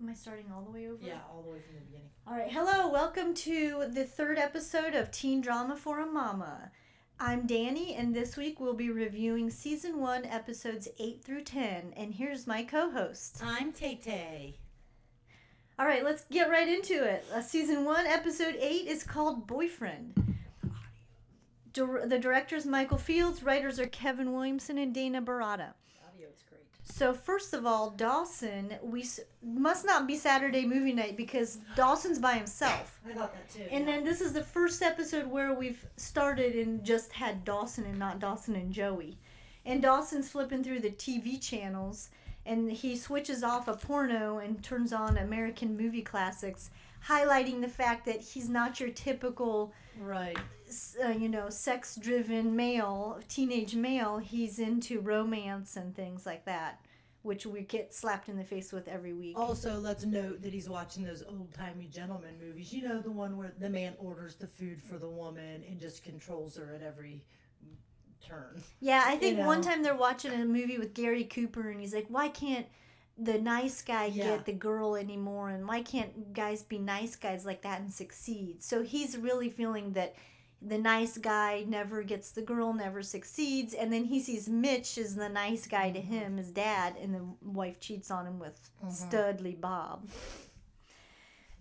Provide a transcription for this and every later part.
Am I starting all the way over? Yeah, all the way from the beginning. All right. Hello. Welcome to the third episode of Teen Drama for a Mama. I'm Dani, and this week we'll be reviewing season one, episodes 8 through 10. And here's my co host. I'm Tay Tay. All right, let's get right into it. Uh, season one, episode 8 is called Boyfriend. Dir- the director's Michael Fields, writers are Kevin Williamson and Dana Baratta. Audio is great. So first of all, Dawson, we s- must not be Saturday movie night because Dawson's by himself. I thought that too. And then this is the first episode where we've started and just had Dawson and not Dawson and Joey. And Dawson's flipping through the TV channels and he switches off a porno and turns on American movie classics, highlighting the fact that he's not your typical, right. Uh, you know, sex driven male, teenage male. He's into romance and things like that, which we get slapped in the face with every week. Also, let's note that he's watching those old timey gentleman movies. You know, the one where the man orders the food for the woman and just controls her at every turn. Yeah, I think one know. time they're watching a movie with Gary Cooper, and he's like, "Why can't the nice guy Yeah. get the girl anymore? And why can't guys be nice guys like that and succeed?" So he's really feeling that the nice guy never gets the girl, never succeeds, and then he sees Mitch as the nice guy to him, his dad, and the wife cheats on him with Studley Bob.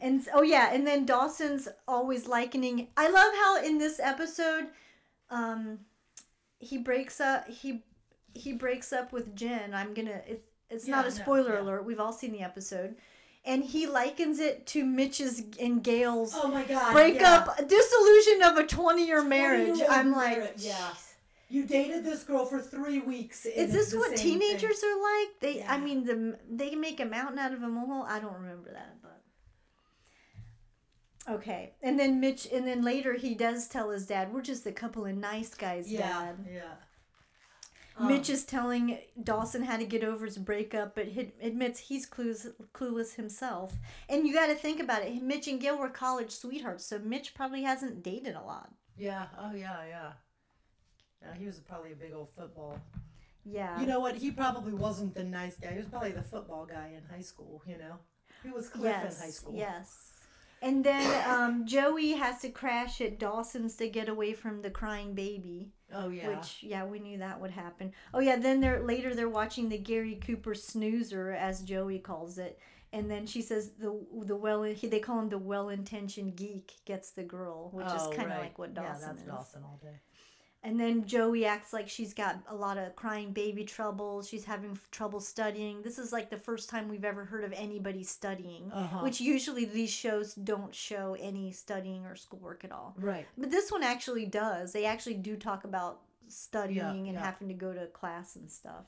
And oh yeah, and then Dawson's always likening. I love how in this episode, um, he breaks up. He he breaks up with Jen. I'm gonna. It's it's not Yeah, a no, spoiler yeah. alert. We've all seen the episode, and he likens it to Mitch's and Gail's Oh my god. breakup, dissolution of a 20 year marriage. I'm like, marriage, yeah. You dated this girl for three weeks. is this what same thing. teenagers are like? They, I mean, the they make a mountain out of a molehill. I don't remember that, but okay. And then Mitch, and then later he does tell his dad, "We're just a couple of nice guys, Yeah. Dad." Yeah. Um, Mitch is telling Dawson how to get over his breakup, but he admits he's clueless, clueless himself. And you got to think about it. Mitch and Gail were college sweethearts, so Mitch probably hasn't dated a lot. Yeah. Oh yeah. Yeah. Yeah. He was probably a big old football. Yeah. You know what? He probably wasn't the nice guy. He was probably the football guy in high school. You know, he was Cliff yes. in high school. Yes. And then um, Joey has to crash at Dawson's to get away from the crying baby. Oh yeah. Which yeah, we knew that would happen. Oh yeah, then they're later they're watching the Gary Cooper snoozer as Joey calls it. And then she says the the well he, they call him the well intentioned geek gets the girl, which Oh, is kind of right. like what Dawson Yeah, that's is. Dawson all day. And then Joey acts like she's got a lot of crying baby trouble. She's having f- trouble studying. This is like the first time we've ever heard of anybody studying, Uh-huh. which usually these shows don't show any studying or schoolwork at all. Right. But this one actually does. They actually do talk about studying and yeah. having to go to class and stuff.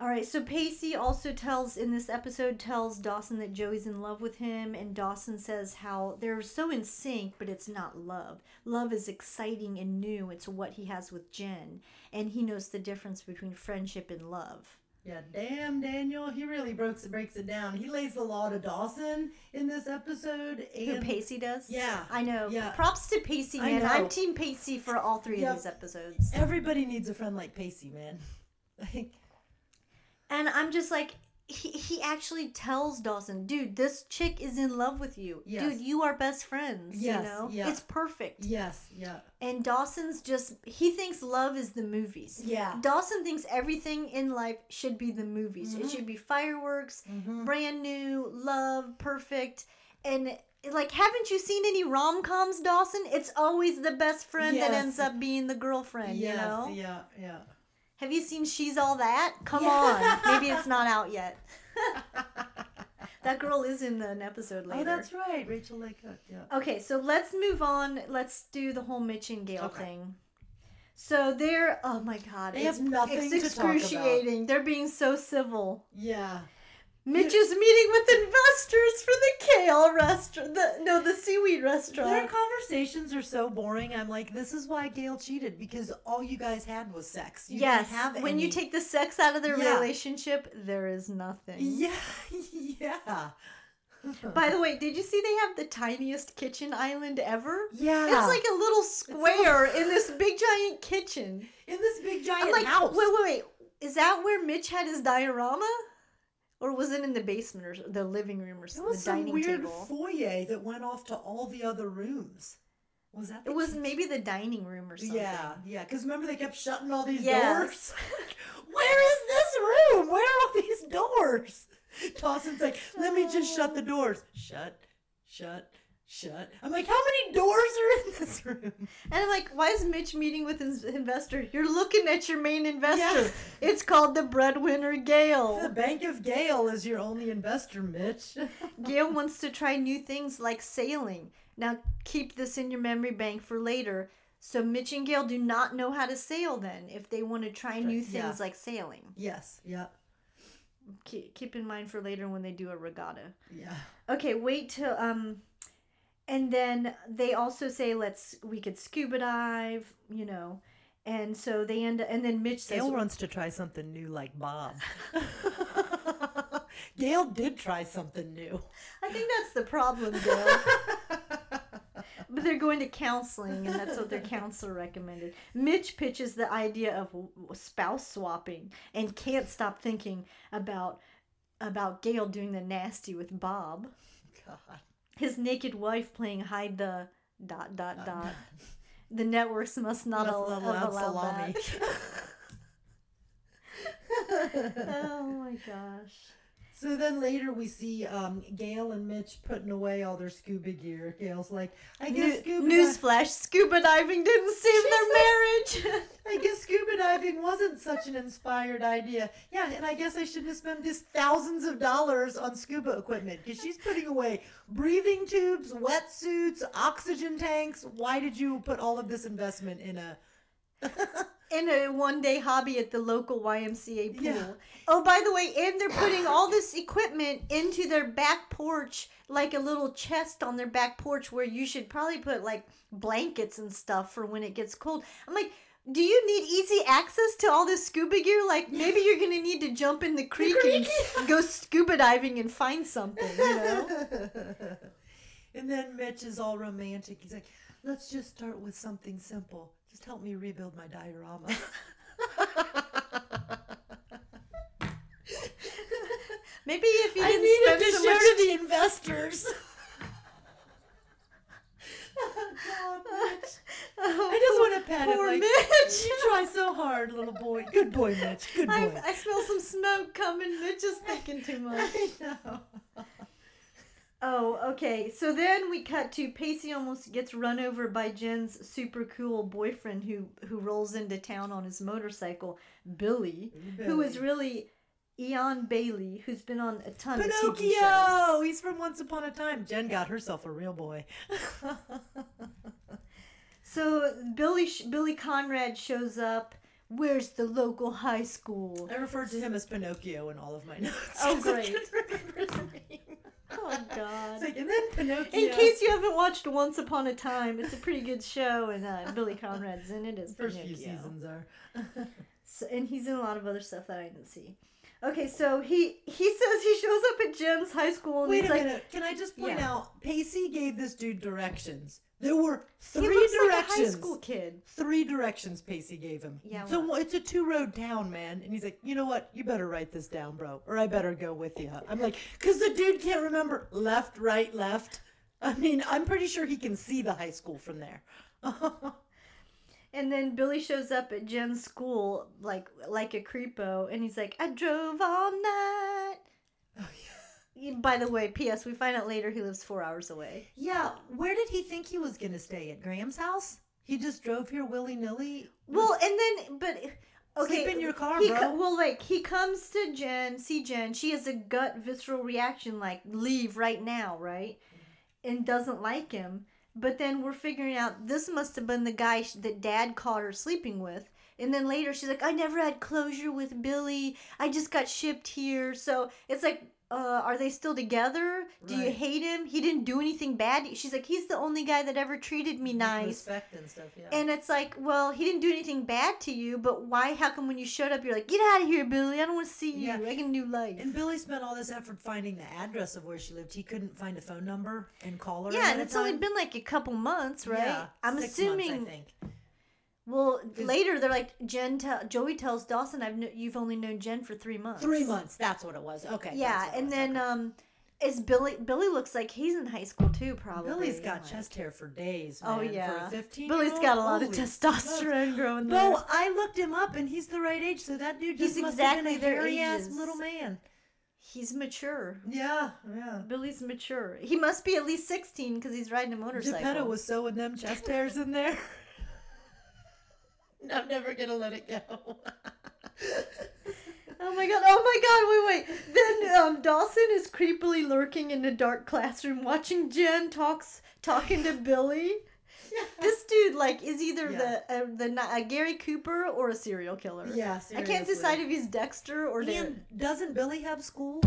All right, so Pacey also tells in this episode tells Dawson that Joey's in love with him and Dawson says how they're so in sync but it's not love. Love is exciting and new. It's what he has with Jen and he knows the difference between friendship and love. Yeah, damn Daniel, he really breaks breaks it down. He lays the law to Dawson in this episode. Who And Pacey does? Yeah, I know. yeah. Props to Pacey, man. I'm team Pacey for all three Yep. of these episodes. everybody needs a friend like Pacey, man. Like, And I'm just like, he, he actually tells Dawson, dude, this chick is in love with you. Yes. Dude, you are best friends. Yes, you know? yeah. It's perfect. yes, yeah, And Dawson's just, he thinks love is the movies. yeah. Dawson thinks everything in life should be the movies. It Mhm. should be fireworks, Mhm. brand new, love, perfect. And like, haven't you seen any rom coms, Dawson? It's always the best friend that ends up being the girlfriend, yes, you know? yeah, yeah. Have you seen She's All That? Come Yeah. on. Maybe it's not out yet. that girl is in an episode oh, later. Oh, that's right, Rachael Leigh Cook. Yeah. Okay, so let's move on. Let's do the whole Mitch and Gail Okay. thing. So they're oh my god, They it's, have nothing it's to talk about. excruciating. They're being so civil. Yeah. Mitch is meeting with investors for the kale restaurant. The no, the seaweed restaurant. Their conversations are so boring. I'm like, this is why Gail cheated because all you guys had was sex. You yes, when you take the sex out of their Yeah. relationship, there is nothing. Yeah, yeah. By the way, did you see they have the tiniest kitchen island ever? yeah. It's like a little square in this big giant kitchen. in this big giant I'm like, house. wait, wait, wait. Is that where Mitch had his diorama? Or was it in the basement or the living room or It the was some dining weird table? foyer that went off to all the other rooms. Was that? The It was kitchen? maybe the dining room or something. Yeah, yeah. Because remember they kept shutting all these Yes. doors. Where is this room? Where are all these doors? Dawson's like, let me just shut the doors. Shut, shut, shut. I'm like, how many doors are in this room? And I'm like, why is Mitch meeting with his investor? You're looking at your main investor. Yeah. It's called the breadwinner Gale. The Bank of Gale is your only investor, Mitch. Gail wants to try new things like sailing. Now keep this in your memory bank for later. So Mitch and Gail do not know how to sail then if they want to try new things Yeah. like sailing. yes, yeah, Keep, keep in mind for later when they do a regatta. yeah. Okay, wait till um and then they also say let's we could scuba dive, you know. And so they end and then Mitch says Gail wants to try something new like Bob. Gail did try something new. I think that's the problem, Bill. but they're going to counseling, and that's what their counselor recommended. Mitch pitches the idea of spouse swapping and can't stop thinking about about Gail doing the nasty with Bob. God. His naked wife playing hide the dot dot uh, dot. The networks must not Must al- not have allow salami. that. oh my gosh. So then later we see um, Gail and Mitch putting away all their scuba gear. Gail's like, I guess New- scuba newsflash: scuba diving didn't save their marriage. I guess scuba diving wasn't such an inspired idea. Yeah, and I guess I shouldn't have spent this thousands of dollars on scuba equipment because she's putting away breathing tubes, wetsuits, oxygen tanks. Why did you put all of this investment in a? In a one day hobby at the local YMCA pool. Yeah. Oh, by the way, and they're putting all this equipment into their back porch, like a little chest on their back porch where you should probably put like blankets and stuff for when it gets cold. I'm like, do you need easy access to all this scuba gear? Like maybe you're gonna need to jump in the creek, creek, and go scuba diving and find something, you know? and then Mitch is all romantic. He's like, let's just start with something simple. Just help me rebuild my diorama. Maybe if you didn't needed spend to so show much to the investors. oh, God, Mitch. Oh, I just poor- want to pat him poor like, Mitch. you try so hard, little boy. Good boy, Mitch. Good boy. I, I smell some smoke coming. Mitch is thinking too much. I know. Oh, okay. So then we cut to Pacey almost gets run over by Jen's super cool boyfriend who who rolls into town on his motorcycle, Billy, who is really Eion Bailey, who's been on a ton of TV shows. Pinocchio! He's from Once Upon a Time. Jen got herself a real boy. So Billy Billy Conrad shows up. Where's the local high school? I referred to him as Pinocchio in all of my notes. Oh, great. Couldn't remember his name. Oh God. It's like, and then Pinocchio. In case you haven't watched Once Upon a Time, it's a pretty good show, and uh, Billy Conrad's in it as the first few seasons are. So, and he's in a lot of other stuff that I didn't see. Okay, so he he says he shows up at Jen's high school and Wait he's a like, minute. Can I just point Yeah. out? Pacey gave this dude directions. There were three directions. like a high school kid. Three directions Pacey gave him. Yeah, So well- it's a two road town, man. And he's like, you know what? You better write this down, bro, or I better go with you. I'm like, because the dude can't remember left, right, left. I mean, I'm pretty sure he can see the high school from there. And then Billy shows up at Jen's school like like a creepo, and he's like, I drove all night. Oh, yeah. By the way, P.S. We find out later he lives four hours away. yeah, where did he think he was going to stay? At Grams's house? He just drove here willy nilly? Well, and then but okay, Sleep in your car, he bro. co- well, like he comes to Jen, see Jen. She has a gut visceral reaction, like leave right now, right? And doesn't like him. But then we're figuring out this must have been the guy that Dad caught her sleeping with. And then later she's like, I never had closure with Billy. I just got shipped here. So it's like, uh, are they still together? Do you hate him? He didn't do anything bad. She's like, he's the only guy that ever treated me nice. Respect and stuff, yeah. And it's like, well, he didn't do anything bad to you, but why? How come when you showed up, you're like, get out of here, Billy. I don't want to see you. Yeah. I can do life. And Billy spent all this effort finding the address of where she lived. He couldn't find a phone number and call her. yeah, and it's only been like a couple months, right? Yeah, I'm six assuming. Months, I think. Well, later they're like Jen. Tell, Joey tells Dawson, "I've kn- you've only known Jen for three months." Three months. That's what it was. Okay. Yeah, and then okay. um, is Billy? Billy looks like he's in high school too, probably. Billy's got Like- chest hair for days. Oh man. For yeah, a 15 Billy's got a lot of testosterone growing there. No, I looked him up, and he's the right age. So that dude He's just must have exactly been a hairy ass little man. He's mature. Yeah, yeah. Billy's mature. He must be at least sixteen because he's riding a motorcycle. Geppetto was sewing them chest hairs in there. I'm never gonna let it go. Oh my god! Oh my god! Wait, wait. Then um, Dawson is creepily lurking in the dark classroom, watching Jen talks talking to Billy. Yeah. This dude, like, is either Yeah. the uh, the a Gary Cooper or a serial killer. yeah, I can't decide if he's Dexter or. Doesn't Billy have school?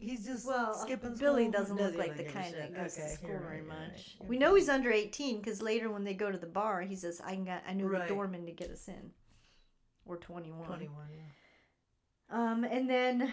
He's just Well, skipping school. Billy doesn't look like the give a kind shit? that goes Okay, to school you're very right, right, much. We know he's under 18 because later when they go to the bar, he says, "I got, I knew Right. the doorman to get us in." Or 21. 21. Yeah. Um, and then,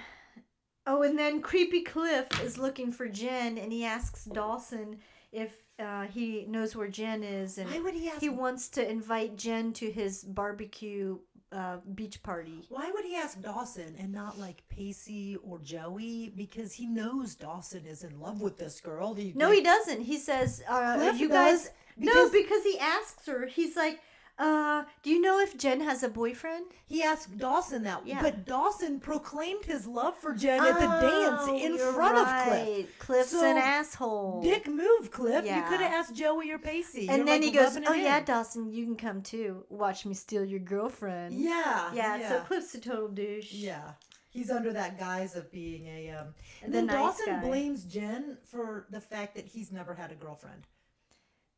oh, and then Creepy Cliff is looking for Jen, and he asks Dawson if uh, he knows where Jen is, and Why would he ask? he wants to invite Jen to his barbecue uh, beach party. Why would he ask Dawson and not like Pacey or Joey? Because he knows Dawson is in love with this girl. He, No, like, he doesn't. He says, uh, "You guys." because no, because he asks her. He's like, uh, "Do you know if Jen has a boyfriend?" he asked Dawson that. Yeah. But Dawson proclaimed his love for Jen at the dance Oh, in you're front of Cliff. right. Cliff's So, an asshole. Dick move, Cliff. You could have asked Joey or Pacey. and You're, then like, he goes, "Oh yeah, in." Dawson, you can come too. Watch me steal your girlfriend." Yeah. Yeah, so Cliff's a total douche. Yeah. He's under that guise of being a um and The then nice Dawson guy. blames Jen for the fact that he's never had a girlfriend.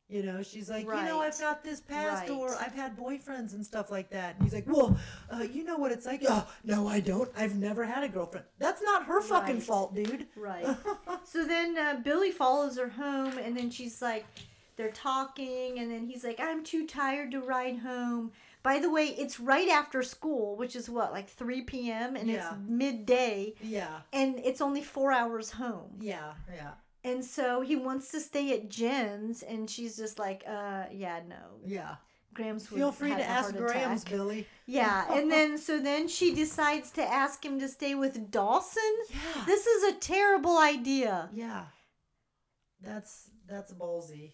You know, she's like, you know, I've got this past, or I've had boyfriends and stuff like that. And he's like, well, uh, you know what it's like? Oh, no, I don't. I've never had a girlfriend. That's not her fucking Right. fault, dude. Right. so then uh, Billy follows her home, and then she's like, they're talking, and then he's like, I'm too tired to ride home. By the way, it's right after school, which is what, like 3 p.m., and Yeah. it's midday, yeah, and it's only four hours home. yeah, yeah, And so he wants to stay at Jen's, and she's just like, uh, yeah, no. yeah. Graham's Feel free to ask Graham's, attack. Billy. Yeah, and then so then she decides to ask him to stay with Dawson. Yeah, This is a terrible idea. yeah. That's that's ballsy.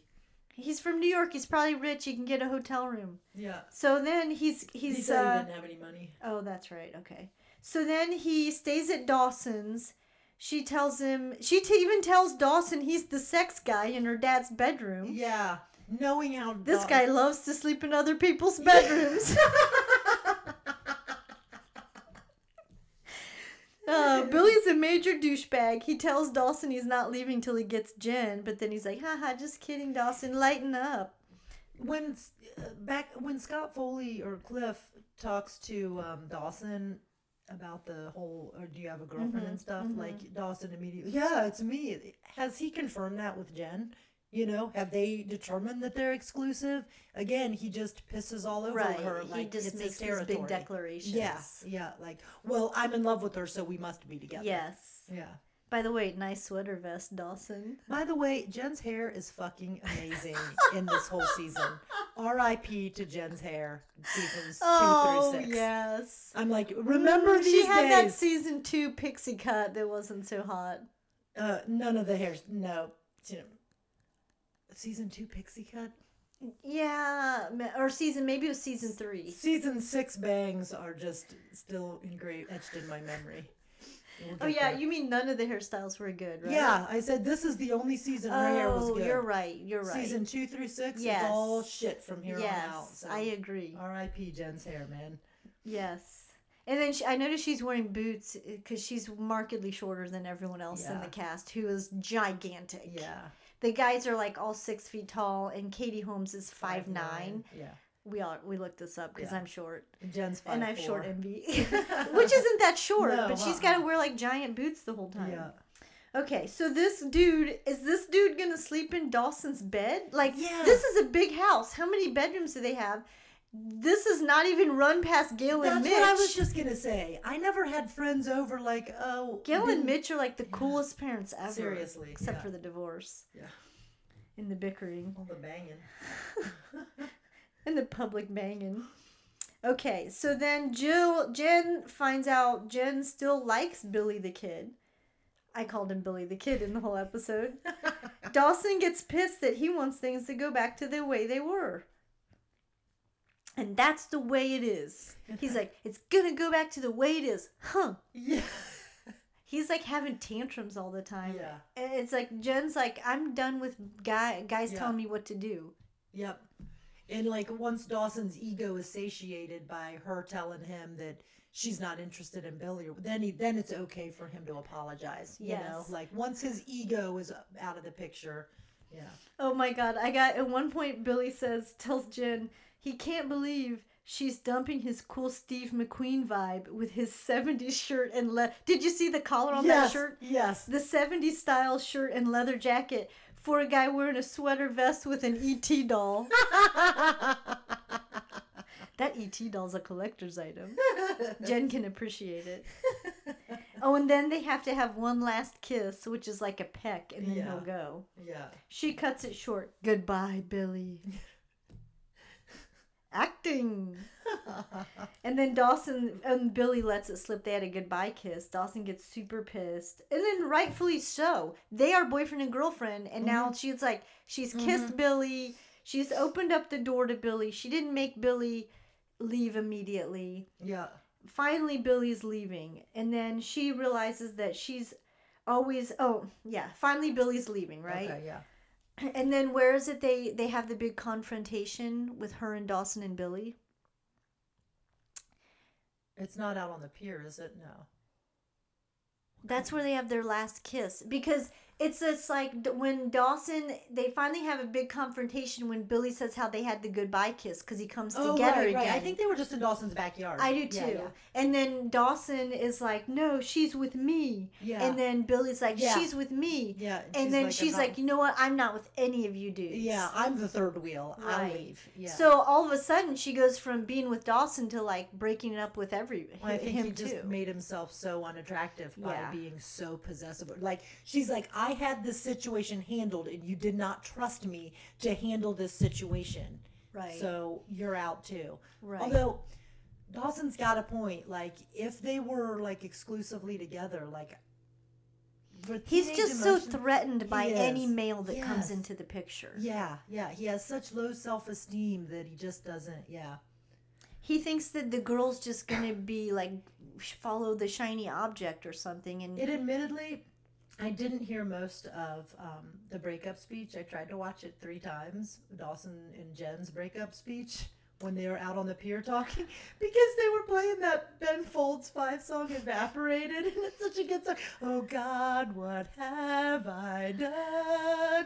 He's from New York. He's probably rich. He can get a hotel room. Yeah. So then he's He he's he uh, didn't have any money. oh that's right okay. So then he stays at Dawson's. She tells him she t- even tells Dawson he's the sex guy in her dad's bedroom. Yeah, knowing how This Daw- guy loves to sleep in other people's bedrooms. Uh, Billy's a major douchebag. He tells Dawson he's not leaving till he gets Jen, but then he's like, haha, just kidding, Dawson, lighten up. when uh, back when Scott Foley or Cliff talks to um, Dawson about the whole or do you have a girlfriend Mhm, and stuff mhm. like Dawson immediately yeah it's me has he confirmed that with Jen you know have they determined that they're exclusive again he just pisses all over Right. her he like just it's makes his big declarations. yeah yeah like well I'm in love with her so we must be together Yes. yeah By the way, nice sweater vest, Dawson. By the way, Jen's hair is fucking amazing in this whole season. R.I.P. to Jen's hair, seasons two Oh, through six. yes. I'm like, remember Mm, these She had that season two pixie cut that wasn't so hot. uh, none of the hairs. No, season two pixie cut. Yeah, or season, maybe it was season three. Season six bangs are just still engraved, etched in my memory. We'll Oh yeah, there. you mean none of the hairstyles were good, right? Yeah, I said this is the only season her hair was oh, good. Oh, you're right. You're right. Season two through six Yes. is all shit from here yes, on out. So. I agree. R.I.P. Jen's hair, man. Yes. And then she, I noticed she's wearing boots uh, because she's markedly shorter than everyone else in the cast, who is gigantic. Yeah. The guys are like all six feet tall, and Katie Holmes is five nine. Yeah. We all we looked this up because Yeah. I'm short, Jen's five and I have short four. envy, which isn't that short, No, but she's uh-uh. got to wear like giant boots the whole time. Yeah. Okay, so this dude is this dude gonna sleep in Dawson's bed? Like, Yeah. this is a big house. How many bedrooms do they have? This is not even run past Gail and Mitch. That's what I was just gonna say. I never had friends over like oh Gail and Mitch are like the coolest parents ever. Seriously, except yeah. for the divorce Yeah. and the bickering. All the banging. in the public banging. Okay, so then Jill Jen finds out Jen still likes Billy the Kid. I called him Billy the Kid in the whole episode. Dawson gets pissed that he wants things to go back to the way they were. And that's the way it is. He's like, it's gonna go back to the way it is. Huh. yeah. He's like having tantrums all the time. Yeah. And it's like Jen's like, I'm done with guy guys Yeah. telling me what to do. Yep. And like once Dawson's ego is satiated by her telling him that she's not interested in Billy, then he then it's okay for him to apologize. You know, like once his ego is out of the picture. Yeah. Oh my god, I got at one point Billy says tells Jen he can't believe she's dumping his cool Steve McQueen vibe with his 70s shirt and le- Did you see the collar on yes. that shirt? Yes. The 70s style shirt and leather jacket for a guy wearing a sweater vest with an ET doll. That ET doll's a collector's item. Jen can appreciate it. Oh, and then they have to have one last kiss, which is like a peck, and then Yeah. he'll go. yeah. She cuts it short. Goodbye, Billy. Acting. And then Dawson and Billy lets it slip. They had a goodbye kiss. Dawson gets super pissed. And then rightfully so. They are boyfriend and girlfriend. And now mm-hmm. she's like, she's mm-hmm. kissed Billy. She's opened up the door to Billy. She didn't make Billy leave immediately. yeah. Finally, Billy's leaving. And then she realizes that she's always, oh, yeah. Finally, Billy's leaving, right? Okay, yeah. And then where is it they they have the big confrontation with her and Dawson and Billy? It's not out on the pier, is it? No. That's where they have their last kiss because it's it's like when Dawson they finally have a big confrontation when Billy says how they had the goodbye kiss because he comes Oh, together right, again. right. I think they were just in Dawson's backyard. I do too. Yeah, yeah. And then Dawson is like, "No, she's with me." Yeah. And then Billy's like, Yeah. "She's with me." Yeah, And she's then like, she's not- like, "You know what? I'm not with any of you dudes." Yeah, I'm the third wheel. I'll leave. Yeah. So all of a sudden, she goes from being with Dawson to like breaking it up with every Well, I think he just too. made himself so unattractive by being so possessive. Like she's like, I had this situation handled, and you did not trust me to handle this situation. Right. So you're out too. Right. Although Dawson's got a point. Like if they were like exclusively together, like He's just so threatened by any male that comes into the picture. Yeah, yeah. He has such low self esteem that he just doesn't. Yeah. He thinks that the girl's just gonna be like follow the shiny object or something, and It admittedly, I didn't hear most of um, the breakup speech. I tried to watch it three times. Dawson and Jen's breakup speech when they were out on the pier talking because they were playing that Ben Folds five song "Evaporated" and it's such a good song. Oh God, what have I done?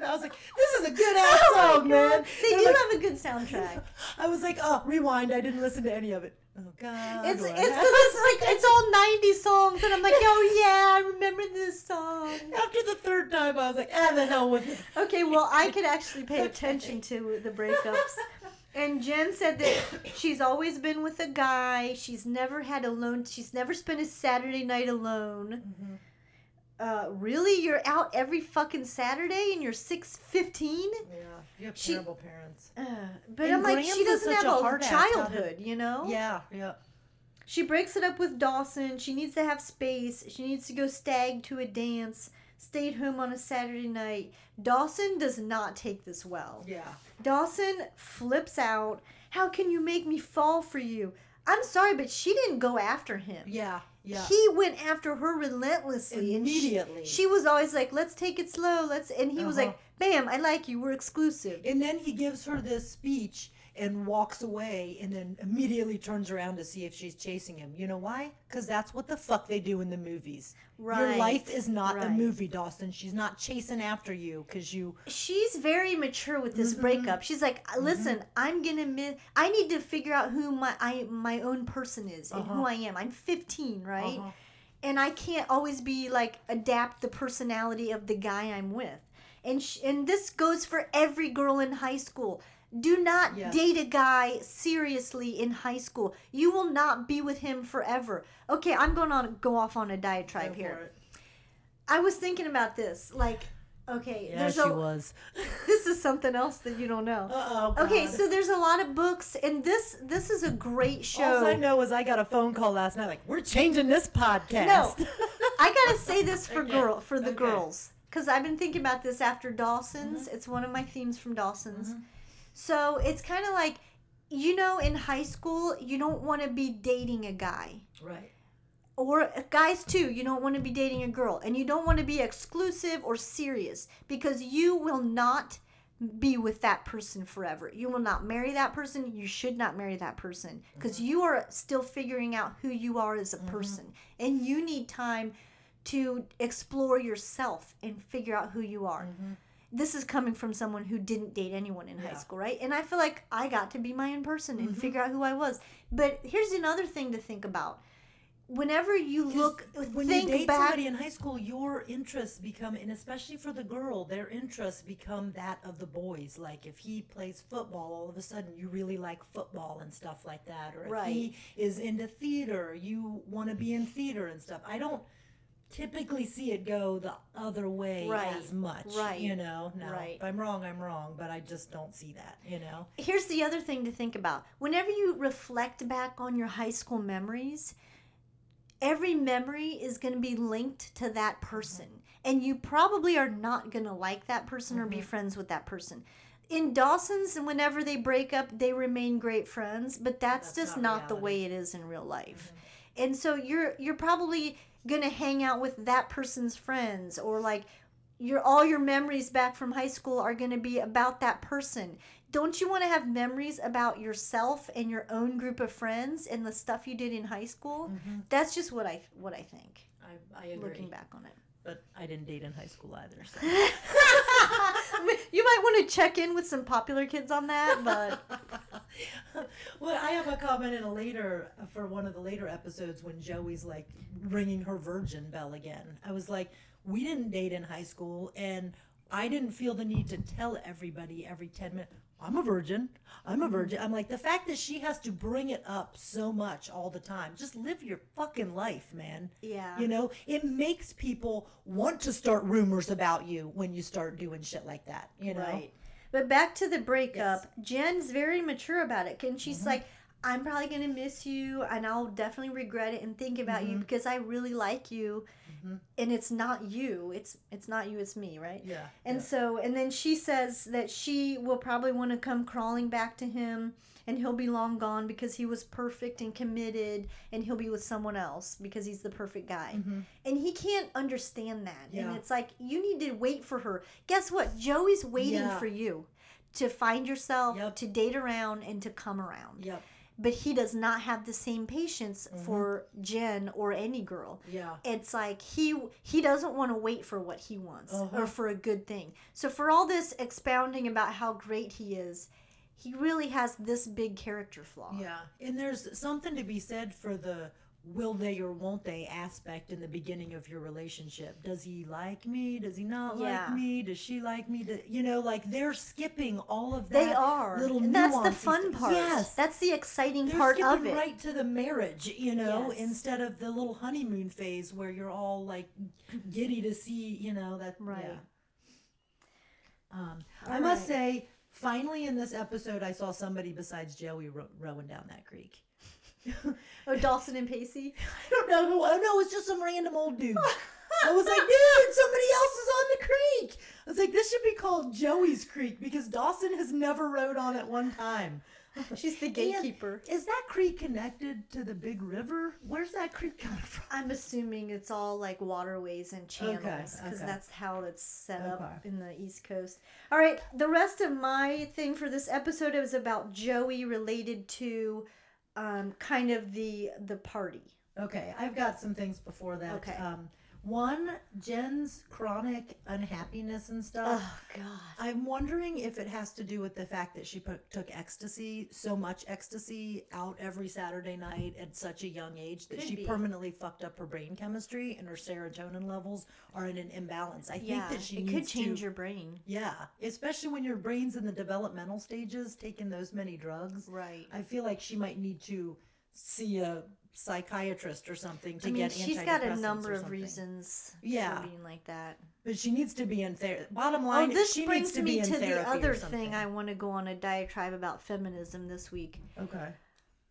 I was like, this is a good ass song, man. they do like- have a good soundtrack. I was like, oh, rewind. I didn't listen to any of it. Oh God. It's it's because it's like it's all '90s songs, and I'm like, oh yeah, I remember this song. After the third time, I was like, ah, the hell with it. Okay, well, I could actually pay attention to the breakups. And Jen said that she's always been with a guy. She's never had alone. She's never spent a Saturday night alone. Mm-hmm. Uh, really, you're out every fucking Saturday, and you're six fifteen. Yeah, you have She- terrible parents. Uh, but And I'm like, Grams she doesn't have a a, hard ass, how to- childhood, you know. Yeah, yeah. She breaks it up with Dawson. She needs to have space. She needs to go stag to a dance. Stayed home on a Saturday night. Dawson does not take this well. Yeah. Dawson flips out. How can you make me fall for you? I'm sorry, but she didn't go after him. Yeah. Yeah. He went after her relentlessly. and she- Immediately. she, was always like, "Let's take it slow. Let's." And he was Uh-huh. like, "Bam, I like you. We're exclusive." and then he gives her this speech and walks away and then immediately turns around to see if she's chasing him. You know why? Because that's what the fuck they do in the movies. Right. Your life is not a movie, Dawson. She's not chasing after you because you. she's very mature with this Mhm. breakup. She's like, "Listen, I'm gonna miss. I need to figure out who my I my own person is and who Uh-huh. I am. I'm 15, right? Uh-huh. and I can't always be like adapt the personality of the guy I'm with. And sh- and this goes for every girl in high school. Do not Yes. date a guy seriously in high school. You will not be with him forever. Okay, I'm going on go off on a diatribe Go here. I was thinking about this. Like, Okay, Yeah, there's she a was. this is something else that you don't know. Oh. Okay, so there's a lot of books, and this this is a great show. all I know is I got a phone call last night. Like, we're changing this podcast. No, I gotta say this for Okay, girl for the okay. girls because I've been thinking about this after Dawson's. Mm-hmm. It's one of my themes from Dawson's. So it's kind of like, you know, in high school, you don't want to be dating a guy. right. Or uh, guys too, you don't want to be dating a girl, and you don't want to be exclusive or serious because you will not be with that person forever. You will not marry that person. You should not marry that person because mm-hmm. you are still figuring out who you are as a mm-hmm. person, and you need time to explore yourself and figure out who you are. Mm-hmm. This is coming from someone who didn't date anyone in high school, right? And I feel like I got to be my own person and mm-hmm. figure out who I was. But here's another thing to think about. Whenever you look, when you date back. somebody in high school, your interests become, and especially for the girl, their interests become that of the boys. Like if he plays football, all of a sudden you really like football and stuff like that. Or if Right. he is into theater, you want to be in theater and stuff. I don't typically see it go the other way Right, as much. right, You know, now right. if I'm wrong, I'm wrong, but I just don't see that. You know. here's the other thing to think about. Whenever you reflect back on your high school memories, every memory is going to be linked to that person. Mm-hmm. And you probably are not going to like that person or be mm-hmm. friends with that person. In Dawson's, and whenever they break up, they remain great friends, but that's, That's just not not, the way it is in real life. Mm-hmm. And so you're you're probably going to hang out with that person's friends or like your all your memories back from high school are going to be about that person. Don't you want to have memories about yourself and your own group of friends and the stuff you did in high school? Mm-hmm. That's just what I what I think I, I agree. looking back on it. But I didn't date in high school either. So. you might want to check in with some popular kids on that, but well, I have a comment in a later for one of the later episodes when Joey's like ringing her virgin bell again. I was like, we didn't date in high school, and I didn't feel the need to tell everybody every ten minutes. I'm a virgin. I'm a mm-hmm. virgin. I'm like the fact that she has to bring it up so much all the time. Just live your fucking life, man. Yeah. You know, it makes people want to start rumors about you when you start doing shit like that. You know. Right. But back to the breakup, Jen's very mature about it. And she's mm-hmm. like, I'm probably going to miss you and I'll definitely regret it and think about you because I really like you. And it's not you. It's it's not you, it's me, right? Yeah. And yeah. so and then she says that she will probably want to come crawling back to him and he'll be long gone because he was perfect and committed and he'll be with someone else because he's the perfect guy. And he can't understand that. And Mm-hmm. It's like you need to wait for her. Guess what? Joey's waiting Yeah. for you to find yourself, Yep. to date around and to come around. Yep. But he does not have the same patience Mm-hmm. for Jen or any girl Yeah. it's like he he doesn't want to wait for what he wants Uh-huh. or for a good thing so for all this expounding about how great he is he really has this big character flaw Yeah, and there's something to be said for the will they or won't they aspect in the beginning of your relationship. Does he like me? Does he not Yeah. like me? Does she like me? Do, you know, like they're skipping all of that. they are little and that's the fun part Yes, that's the exciting they're part of skipping it right to the marriage, you know, Yes. instead of the little honeymoon phase where you're all like giddy to see, you know, that Right. yeah. Um, I All must say, finally in this episode, I saw somebody besides Joey ro- rowing down that creek. oh dawson and pacey I don't know who. Oh no, it's just some random old dude. I was like, dude, somebody else is on the creek. I was like, this should be called Joey's Creek because Dawson has never rode on it one time. she's the And gatekeeper is that creek connected to the big river? Where's that creek coming from? i'm assuming it's all like waterways and channels because okay. that's how it's set up in the east coast all right the rest of my thing for this episode is about joey related to um, kind of the the party Okay, I've got some things before that. Okay. Um, one, Jen's chronic unhappiness and stuff. oh god I'm wondering if it has to do with the fact that she put, took ecstasy, so much ecstasy, out every Saturday night at such a young age that Could she be. permanently fucked up her brain chemistry and her serotonin levels are in an imbalance. I yeah think that she it could change to, your brain yeah, especially when your brain's in the developmental stages, taking those many drugs. right I feel like she might need to see a psychiatrist or something to I mean, get she's got a number of reasons Yeah. for being like that. But she needs to be in therapy. Bottom Oh, line, this she brings needs to me be in to the other thing I want to go on a diatribe about feminism this week. Okay.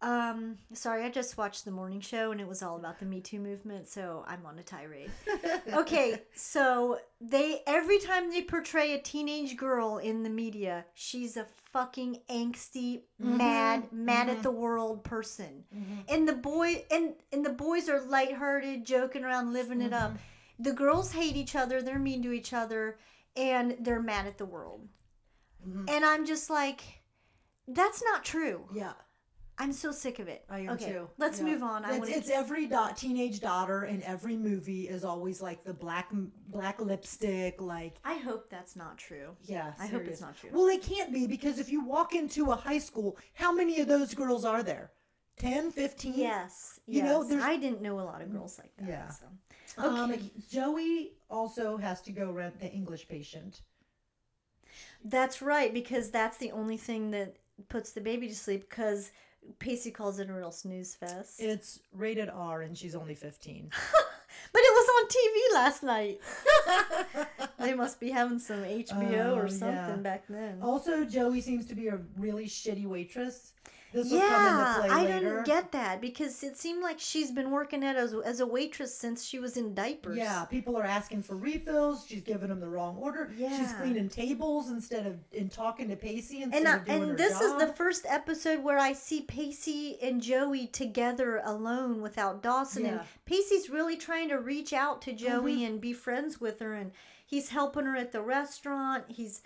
Um, sorry, I just watched the morning show and it was all about the Me Too movement, so I'm on a tirade. okay, so they every time they portray a teenage girl in the media, she's a fucking angsty, mm-hmm, mad, mm-hmm. mad at the world person. Mm-hmm. And the boy and and the boys are lighthearted, joking around, living it up. The girls hate each other, they're mean to each other, and they're mad at the world. And I'm just like that's not true. Yeah, I'm so sick of it. I am okay, too. Let's Yeah. move on. I It's, it's every da- teenage daughter in every movie is always like the black black lipstick, like I hope that's not true. yeah. I hope it's not true. Well, it can't be because if you walk into a high school, how many of those girls are there? 10, 15? Yes. You know, there's- I didn't know a lot of girls like that. Yeah. So. Um, Okay. Joey also has to go rent the English patient. That's right, because that's the only thing that puts the baby to sleep. Because Pacey calls it a real snooze fest. It's rated R and she's only 15. but it was on TV last night. they must be having some HBO Oh, or something yeah. back then. also, Joey seems to be a really shitty waitress. This will come yeah, into play I later. didn't get that because it seemed like she's been working at as, as a waitress since she was in diapers. Yeah, people are asking for refills. She's giving them the wrong order. Yeah. She's cleaning tables instead of and talking to Pacey instead and I, of doing her and this is the first episode where I see Pacey and Joey together alone without Dawson, and Yeah. Mm-hmm. Pacey's really trying to reach out to Joey and be friends with her, and he's helping her at the restaurant. He's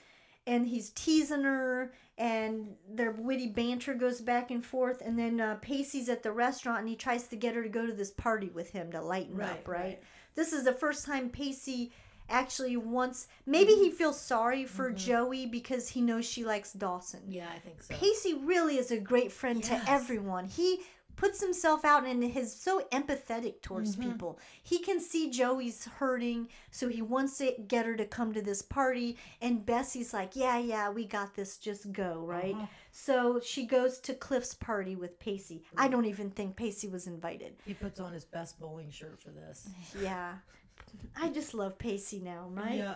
and he's teasing her, and their witty banter goes back and forth, and then uh, Pacey's at the restaurant, and he tries to get her to go to this party with him to lighten Right, up, right? right. This is the first time Pacey actually wants. Maybe he feels sorry for Mm-hmm. Joey because he knows she likes Dawson. Yeah, I think so. Pacey really is a great friend Yes. to everyone. He puts himself out and is so empathetic towards Mm-hmm. people. He can see Joey's hurting, so he wants to get her to come to this party. And Bessie's like, Yeah, yeah, we got this, just go, right? Uh-huh. So she goes to Cliff's party with Pacey. I don't even think Pacey was invited. He puts on his best bowling shirt for this. Yeah. I just love Pacey now, right? Yeah.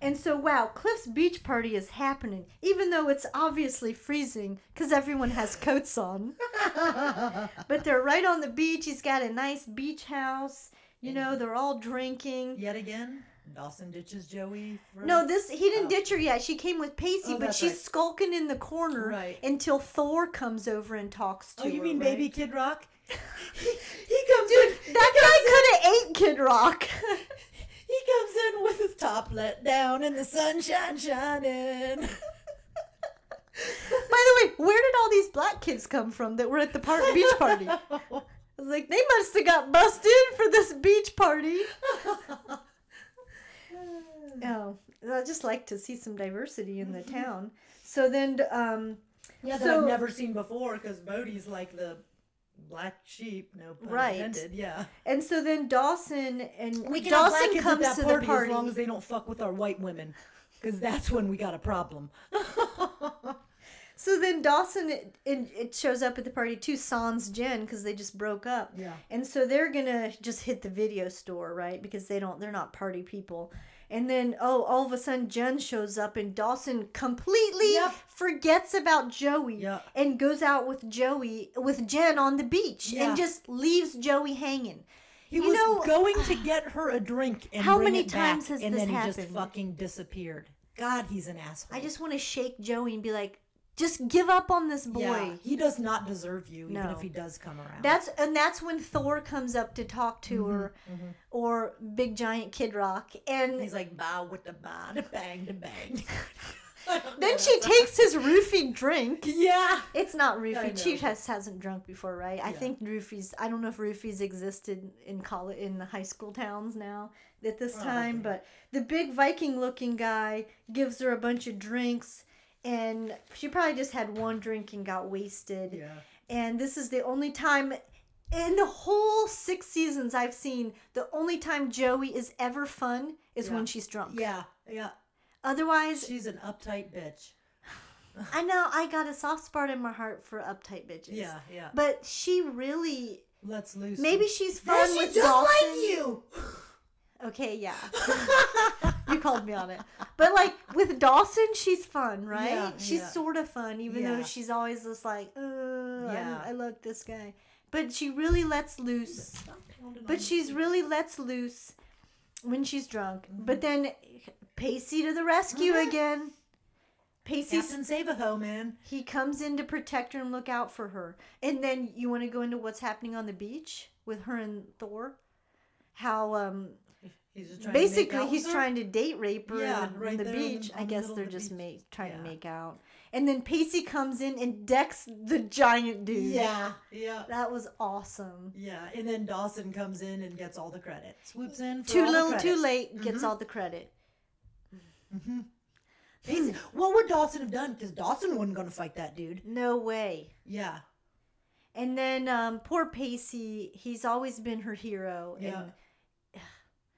And so, wow, Cliff's beach party is happening, even though it's obviously freezing because everyone has coats on. but they're right on the beach. He's got a nice beach house. You know, they're all drinking. Yet again, Dawson ditches Joey. No, this he didn't Oh. ditch her yet. She came with Pacey, Oh, but she's right. skulking in the corner Right. until Thor comes over and talks oh, to her. Oh, you her. mean right? Baby Kid Rock? He, he comes in. That guy could have ate Kid Rock. He comes in with his top let down and the sunshine shining. By the way, where did all these black kids come from that were at the park beach party? I was like, they must have got busted for this beach party. Oh, I just like to see some diversity in the town. So then, um, Yeah, that So- I've never seen before because Bodie's like the black sheep. No pun Right. intended. Yeah. and so then Dawson and We can Dawson comes to party, the party. as long as they don't fuck with our white women, because that's when we got a problem. So then Dawson it, it, it shows up at the party too, sans Jen because they just broke up. Yeah. And so they're gonna just hit the video store, right? Because they don't they're not party people. And then oh all of a sudden Jen shows up and Dawson completely Yep. forgets about Joey Yep. and goes out with Joey with Jen on the beach Yeah. and just leaves Joey hanging. He You was know- going to get her a drink and How many times has and this then he just happened? fucking disappeared. God, he's an asshole. I just want to shake Joey and be like, just give up on this boy. yeah, he does not deserve you, no. even if he does come around. That's and that's when Thor comes up to talk to Mm-hmm, her, or Big Giant Kid Rock, and He's like bow with the bow, da bang, da bang. then she takes his roofied drink. Yeah. It's not I roofied. She has hasn't drunk before, right? I Yeah. think roofies. I don't know if roofies existed in college in the high school towns now at this time, Probably. but the big Viking-looking guy gives her a bunch of drinks, and she probably just had one drink and got wasted. Yeah. And this is the only time in the whole six seasons I've seen. The only time Joey is ever fun is Yeah. when she's drunk. Yeah. Yeah. Otherwise, She's an uptight bitch. I know I got a soft spot in my heart for uptight bitches. Yeah. Yeah. But she really Let's loose. Maybe she's fun Yeah, fun she's with just Dawson. like you. Okay, yeah. you called me on it. But like with Dawson, she's fun, right? Yeah, she's yeah. sort of fun, even Yeah. though she's always just like, uh, Yeah. yeah. I, love this guy. But she really lets loose. Stop pounding on But she's really lets loose when she's drunk. Mm-hmm. But then Pacey to the rescue Mhm. again. Pacey's Captain Save-A-Ho, man. he comes in to protect her and look out for her. And then you want to go into what's happening on the beach with her and Thor? How um He's just trying basically he's trying to date rape her Yeah, in the, right the in the- beach. I guess of they're the just beach. make, trying Yeah. to make out. And then Pacey comes in and decks the giant dude. Yeah, yeah. That was awesome. Yeah, and then Dawson comes in and gets all the credit. Swoops in. Too little, too late, gets Mhm. all the credit. Basi- what would Dawson have done? Because Dawson wasn't going to fight that dude. No way. Yeah, And then um, poor Pacey, he's always been her hero. Yeah. And,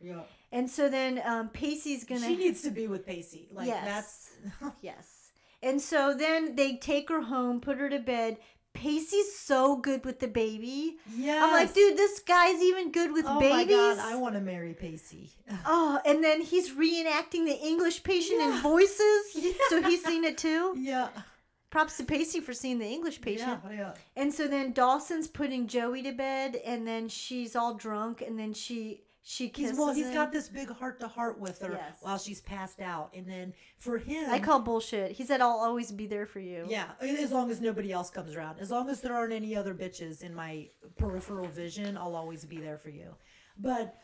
yeah. and so then um, Pacey's gonna She needs to be with Pacey. Like Yes. that's. Yes. And so then they take her home, put her to bed. Pacey's so good with the baby. yeah. I'm like, dude, this guy's even good with Oh babies. my god, I want to marry Pacey. oh, and then he's reenacting the English patient Yeah. in voices. Yeah. So he's seen it too. yeah. Props to Pacey for seeing the English patient. Yeah, yeah. And so then Dawson's putting Joey to bed, and then she's all drunk, and then she she He's, kisses well, he's him. got this big heart to heart with her Yes. while she's passed out, and then for him, I call bullshit. He said, "I'll always be there for you." Yeah, as long as nobody else comes around. As long as there aren't any other bitches in my peripheral vision, I'll always be there for you. But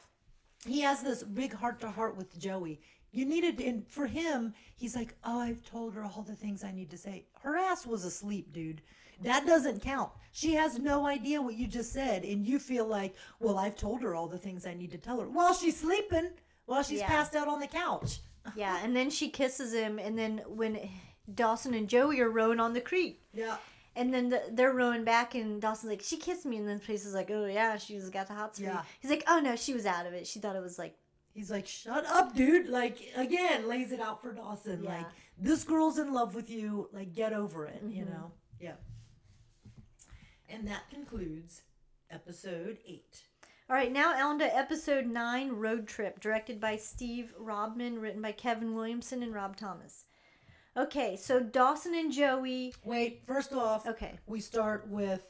he has this big heart to heart with Joey. You needed, and for him, he's like, Oh, I've told her all the things I need to say. Her ass was asleep, dude. That doesn't count. She has no idea what you just said, and you feel like, Well, I've told her all the things I need to tell her. While she's sleeping, while she's Yeah. passed out on the couch. Yeah, and then she kisses him, and then when Dawson and Joey are rowing on the creek, Yeah. and then the, they're rowing back, and Dawson's like, "She kissed me," and then Pace is like, "Oh yeah, she's got the hots for you." Yeah. He's like, "Oh no, she was out of it. She thought it was like." He's like, shut up, dude. Like, again, lays it out for Dawson. Yeah. Like, this girl's in love with you. Like, get over it, you Mhm. know? Yeah. And that concludes episode eight. All right, now on to episode nine, Road Trip, directed by Steve Robman, written by Kevin Williamson and Rob Thomas. Okay, so Dawson and Joey. Wait, first off, Okay. we start with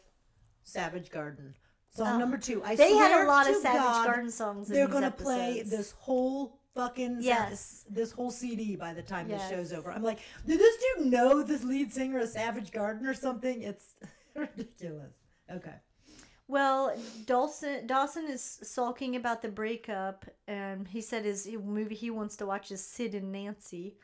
Savage Garden. Song Oh. number two. I They had a lot of Savage God, Garden songs. They're these gonna play this whole fucking sa- Yes. this whole CD by the time Yes. the show's over. I'm like, did this dude know this lead singer of Savage Garden or something? It's ridiculous. Okay. Well, Dawson Dawson is sulking about the breakup, and he said his movie he wants to watch is Sid and Nancy.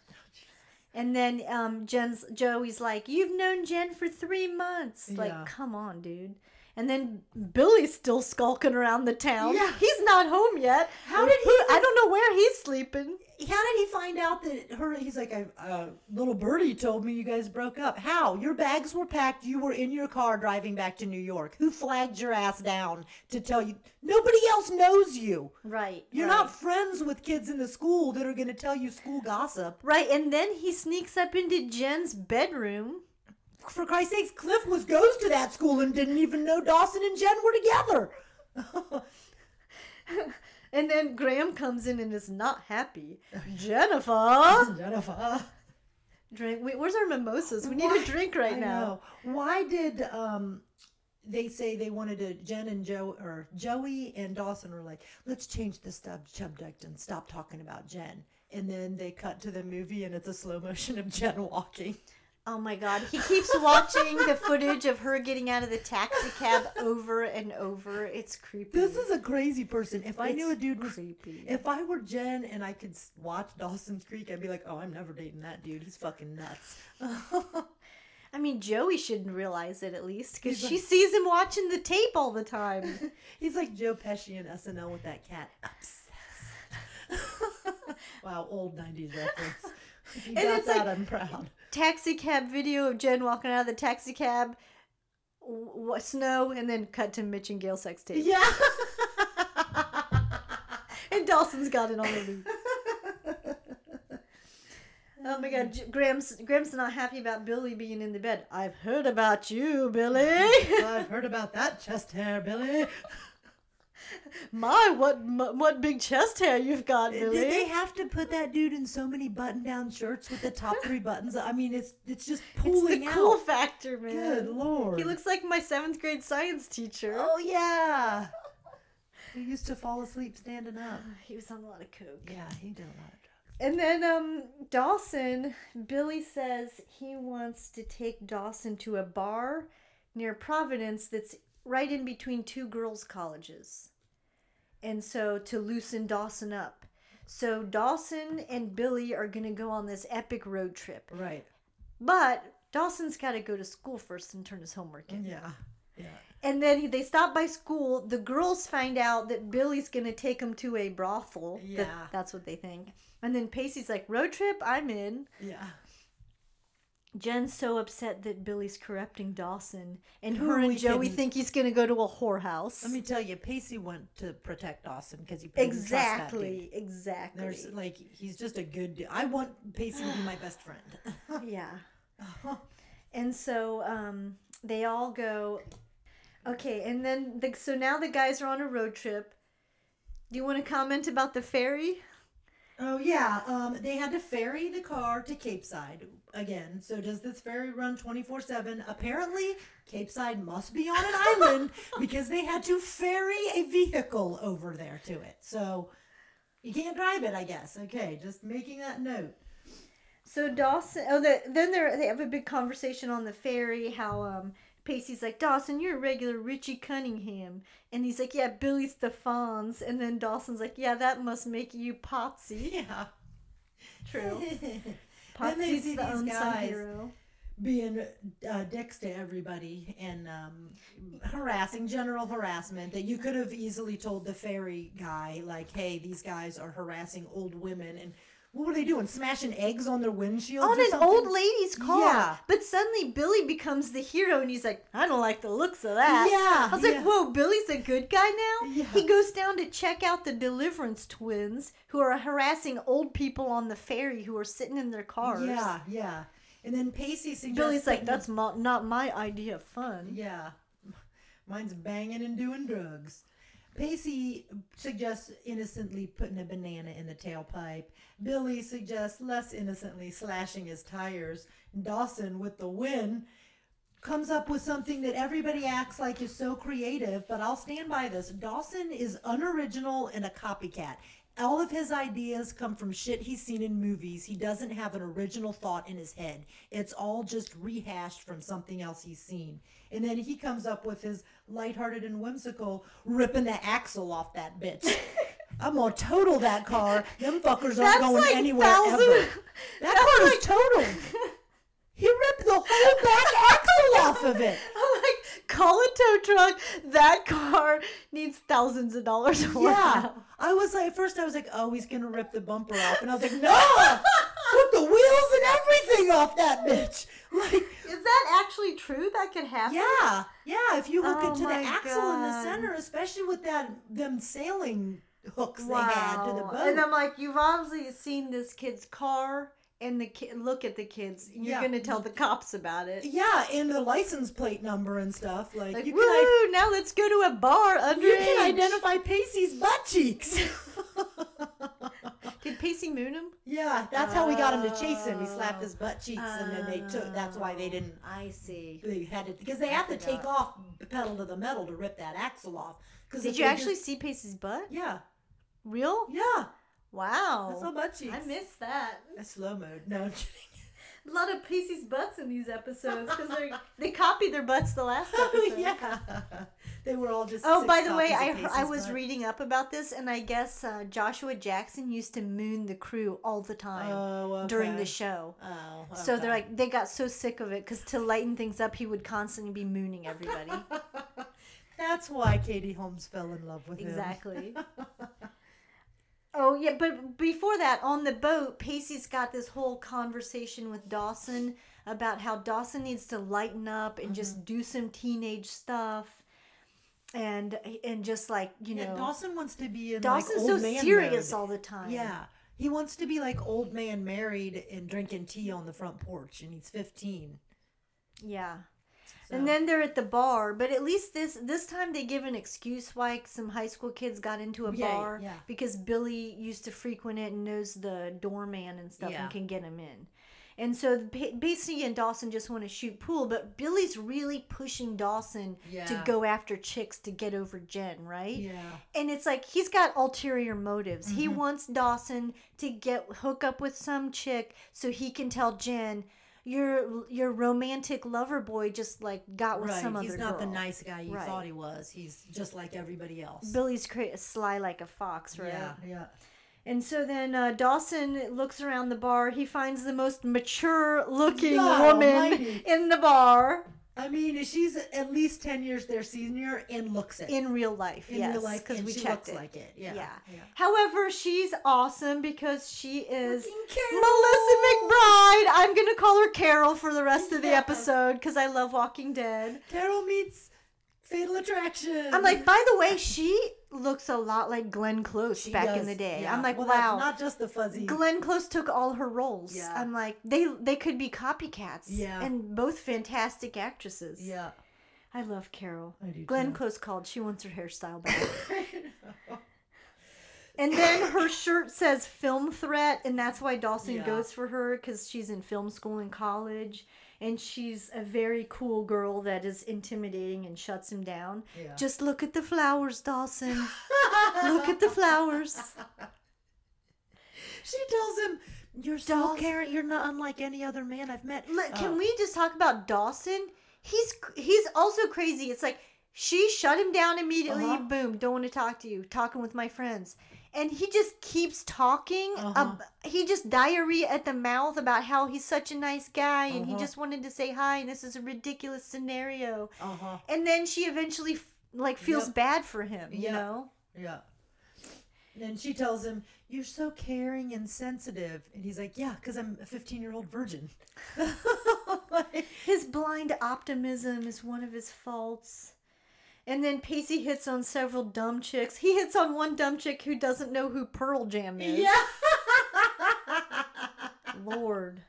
And then um, Jen's Joey's like, "You've known Jen for three months. Like, Yeah. come on, dude." And then Billy's still skulking around the town. Yeah. He's not home yet. How did he I don't know where he's sleeping. How did he find out that her? He's like, a uh, little birdie told me you guys broke up. How? Your bags were packed. You were in your car driving back to New York. Who flagged your ass down to tell you? Nobody else knows you. Right. You're right. not friends with kids in the school that are going to tell you school gossip. right. And then he sneaks up into Jen's bedroom. For Christ's sakes, Cliff was goes to that school and didn't even know Dawson and Jen were together. And then Grams comes in and is not happy. Jennifer, Jennifer. drink. Wait, where's our mimosas? We need Why- a drink right I now. know. Why did um they say they wanted to Jen and Joe or Joey and Dawson were like, let's change the subject and stop talking about Jen. And then they cut to the movie and it's a slow motion of Jen walking. Oh my God, he keeps watching the footage of her getting out of the taxi cab over and over. It's creepy. This is a crazy person. If I knew a It's dude was creepy. if I were Jen and I could watch Dawson's Creek, I'd be like, oh, I'm never dating that dude. He's fucking nuts. I mean, Joey shouldn't realize it at least because she sees him watching the tape all the time. He's like Joe Pesci in SNL with that cat. Obsessed. wow, old 90s reference. If you And got it's that, like- I'm proud. Taxi cab video of Jen walking out of the taxi cab, w- w- snow, and then cut to Mitch and Gail sex tape. Yeah. And Dawson's got it on the loop. Oh my God, Grams's Grams's not happy about Billy being in the bed. I've heard about you, Billy. I've heard about that chest hair, Billy. My, what what big chest hair you've got, Billy. Did they have to put that dude in so many button-down shirts with the top three buttons? I mean, it's it's just pulling it's the out. cool factor, man. Good lord. He looks like my seventh grade science teacher. Oh yeah. He used to fall asleep standing up. He was on a lot of coke. Yeah, he did a lot of drugs. And then um Dawson, Billy says he wants to take Dawson to a bar near Providence that's right in between two girls' colleges. And so to loosen Dawson up. So Dawson and Billy are going to go on this epic road trip. Right. But Dawson's got to go to school first and turn his homework in. Yeah. Yeah. And then they stop by school. The girls find out that Billy's going to take them to a brothel. That- Yeah. that's what they think. And then Pacey's like, road trip? I'm in. Yeah. Jen's so upset that Billy's corrupting Dawson. And Who her and we Joey kidding? think he's going to go to a whorehouse. Let me tell you, Pacey went to protect Dawson because he couldn't trust that dude. exactly. Exactly. There's like he's just a good dude. I want Pacey to be my best friend. yeah. And so um, they all go. Okay, and then the, so now the guys are on a road trip. Do you want to comment about the ferry? Oh yeah, um, they had to ferry the car to Capeside again. So does this ferry run twenty four seven? Apparently, Capeside must be on an island because they had to ferry a vehicle over there to it. So you can't drive it, I guess. Okay, just making that note. So Dawson, oh, the, then they they have a big conversation on the ferry. How um Pacey's like Dawson, you're a regular Richie Cunningham, and he's like, yeah, Billy Stephans, and then Dawson's like, yeah, that must make you Potsie. Yeah. True. Potsie's see the these unsung guys hero. being uh, dicks to everybody and um, harassing, general harassment that you could have easily told the ferry guy, like, hey, these guys are harassing old women. And what were they doing? Smashing eggs on their windshield On an something? old lady's car. Yeah. But suddenly Billy becomes the hero and he's like, I don't like the looks of that. Yeah, I was yeah. like, whoa, Billy's a good guy now? Yeah. He goes down to check out the Deliverance twins who are harassing old people on the ferry who are sitting in their cars. Yeah, yeah. And then Pacey suggests. Billy's like, that's mo- not my idea of fun. Yeah. Mine's banging and doing drugs. Pacey suggests innocently putting a banana in the tailpipe. Billy suggests less innocently slashing his tires. Dawson, with the win, comes up with something that everybody acts like is so creative, but I'll stand by this. Dawson is unoriginal and a copycat. All of his ideas come from shit he's seen in movies. He doesn't have an original thought in his head. It's all just rehashed from something else he's seen. And then he comes up with his lighthearted and whimsical ripping the axle off that bitch. I'm gonna total that car. Them fuckers aren't That's going like anywhere thousand- ever. That car is totaled. He ripped the whole back axle off of it. I'm like, call a tow truck. That car needs thousands of dollars. Yeah. now. I was like, at first I was like, oh, he's gonna rip the bumper off, and I was like, no, put the wheels and everything off that bitch. Like, Is that actually true? That could happen? yeah, yeah. If you hook Oh it to the oh my axle in the center, especially with that them sailing hooks Wow. they had to the boat. And I'm like, you've obviously seen this kid's car and the kid. Look at the kids. You're Yeah. gonna tell the cops about it. yeah, and the license plate number and stuff. Like, Like, you woo! can I- now let's go to a bar underage. you can identify Pacey's butt cheeks. Did Pacey moon him? yeah, that's how we got him to chase him. He slapped his butt cheeks, and then they took. That's why they didn't ah, I see. they had to because they I have to take off the pedal to the metal to rip that axle off. Because Did you actually see Pacey's butt? yeah, Real? yeah, Wow. that's cheeks. I missed that. A slow mode. No, I'm kidding. A lot of Pacey's butts in these episodes because they they copied their butts the last episode. Oh yeah, they were all just. Oh, by the way, I I was butt. reading up about this, and I guess uh, Joshua Jackson used to moon the crew all the time Oh, during the okay. show. Oh, So they're like they got so sick of it because to lighten things up, he would constantly be mooning everybody. That's why Katie Holmes fell in love with him. exactly. Oh yeah, but before that, on the boat, Pacey's got this whole conversation with Dawson about how Dawson needs to lighten up and Mm-hmm. just do some teenage stuff, and and just like you Yeah, know, Dawson wants to be in Dawson's like, so serious mode. all the time. Yeah, He wants to be like old man married and drinking tea on the front porch, and he's 15. Yeah. So- And then they're at the bar, but at least this this time they give an excuse why some high school kids got into a Yeah, bar yeah. because Billy used to frequent it and knows the doorman and stuff Yeah. and can get him in. And so ba- Pacey and Dawson just want to shoot pool, but Billy's really pushing Dawson to go after chicks to get over Jen, right? yeah. And it's like he's got ulterior motives. He Mm-hmm. wants Dawson to get hook up with some chick so he can tell Jen, your your romantic lover boy just like got with Right. some He's other He's not the nice guy you Right. thought he was. He's just like everybody else. Billy's cra- sly like a fox, right? Yeah, yeah. And so then uh, Dawson looks around the bar. He finds the most mature looking God woman almighty. in the bar I mean, she's at least 10 years their senior and looks it. in real life. In yes, real life, because we she checked looks it. like it. Yeah. Yeah. However, she's awesome because she is Melissa McBride. I'm gonna call her Carol for the rest of the Yes. episode because I love Walking Dead. Carol meets Fatal Attraction. I'm like, by the way, she looks a lot like Glenn Close She back in the day. yeah. I'm like, Well, wow. not just the fuzzy. Glenn Close took all her roles. Yeah. I'm like, they they could be copycats. Yeah. And both fantastic actresses. yeah. I love Carol. I do Glenn too. Close called. She wants her hairstyle back. and then her shirt says film threat, and that's why Dawson Yeah. goes for her because she's in film school in college. And she's a very cool girl that is intimidating and shuts him down. Yeah. Just look at the flowers, Dawson. look at the flowers. She tells him, "You're so Dawson- caring. You're not unlike any other man I've met." Look, can Oh. we just talk about Dawson? He's he's also crazy. It's like she shut him down immediately. Uh-huh. Boom, don't want to talk to you. Talking with my friends, and he just keeps talking. Uh-huh. ab- he just diarrhea at the mouth about how he's such a nice guy, and he Uh-huh. just wanted to say hi. And this is a ridiculous scenario. Uh huh. And then she eventually f- like feels Yep. bad for him. You Yeah. know. Yeah. And she tells him, "You're so caring and sensitive," and he's like, "Yeah, because I'm a 15 year old virgin." Like, His blind optimism is one of his faults. And then Pacey hits on several dumb chicks. He hits on one dumb chick who doesn't know who Pearl Jam is. yeah. Lord.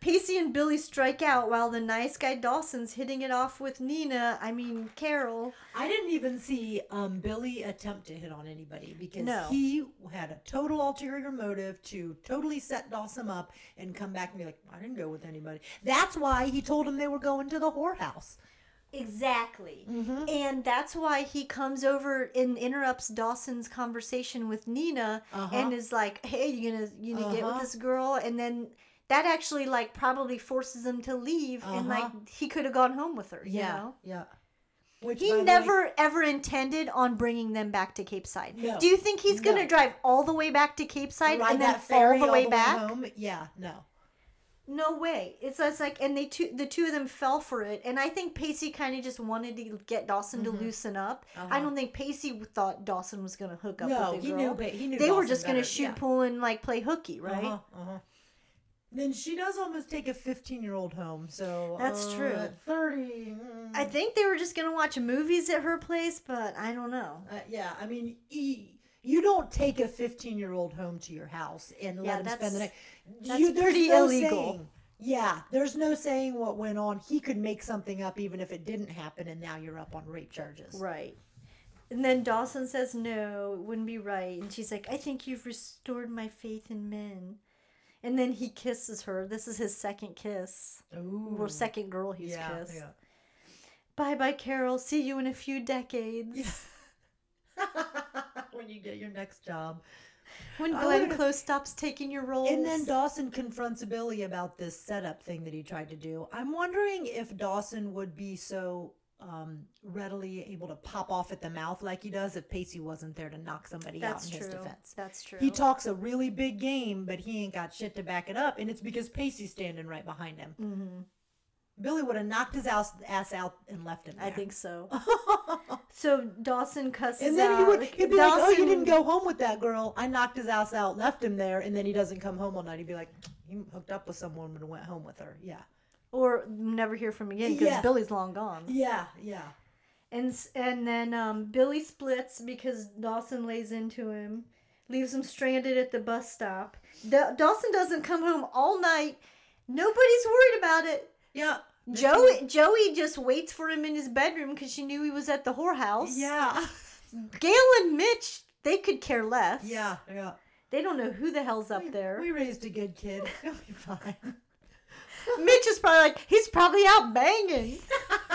Pacey and Billy strike out while the nice guy Dawson's hitting it off with Nina. I mean, Carol. I didn't even see um, Billy attempt to hit on anybody because No. he had a total ulterior motive to totally set Dawson up and come back and be like, I didn't go with anybody. That's why he told him they were going to the whorehouse. Exactly. Mm-hmm. And that's why he comes over and interrupts Dawson's conversation with Nina Uh-huh. and is like, "Hey, you gonna you gonna get with Uh-huh. this girl?" And then that actually like probably forces him to leave, and like Uh-huh. he could have gone home with her. You Yeah. know? Yeah. Which, He the way- never ever intended on bringing them back to Capeside. No. Do you think he's gonna drive all the way back to Capeside ride and then ferry the all way back? home. Yeah, no. No way. It's, it's like, and they two, the two of them fell for it, and I think Pacey kind of just wanted to get Dawson to loosen up. I Uh-huh. don't think Pacey thought Dawson was gonna hook up No, with the he girl. knew. He knew. they were Dawson just gonna shoot Yeah. pool and like play hooky, right? Uh-huh, uh-huh. Then she does almost take a 15 year old home. So That's uh, true. At 30. mm, I think they were just gonna watch movies at her place, but I don't know. uh, yeah, I mean, e- you don't take a 15 year old home to your house and Yeah, let him spend the night. that's You, there's pretty no illegal. saying- Yeah, there's no saying what went on. He could make something up even if it didn't happen, and now you're up on rape charges. Right. And then Dawson says no, it wouldn't be right, and she's like, "I think you've restored my faith in men." And then he kisses her. This is his second kiss. Ooh. Or second girl he's yeah, kissed. yeah. Bye bye, Carol. See you in a few decades. when you get your next job. When Glenn Close stops taking your roles. And then Dawson confronts Billy about this setup thing that he tried to do. I'm wondering if Dawson would be so um, readily able to pop off at the mouth like he does if Pacey wasn't there to knock somebody That's out in true. his defense. That's true. He talks a really big game, but he ain't got shit to back it up, and it's because Pacey's standing right behind him. hmm Billy would have knocked his ass, ass out and left him. I think so. So Dawson cusses And then he would. He'd be like, "Oh, you didn't go home with that girl. I knocked his ass out, left him there, and then he doesn't come home all night." He'd be like, "He hooked up with some woman and went home with her." Yeah, Or never hear from him again because Yeah. Billy's long gone. yeah, yeah. And and then um, Billy splits because Dawson lays into him. leaves him stranded at the bus stop. Da- Dawson doesn't come home all night. Nobody's worried about it. Yeah. Joey Joey just waits for him in his bedroom because she knew he was at the whorehouse. Yeah. Gail and Mitch, they could care less. Yeah. Yeah. They don't know who the hell's up We- there. We raised a good kid. He'll be fine. Mitch is probably like, he's probably out banging.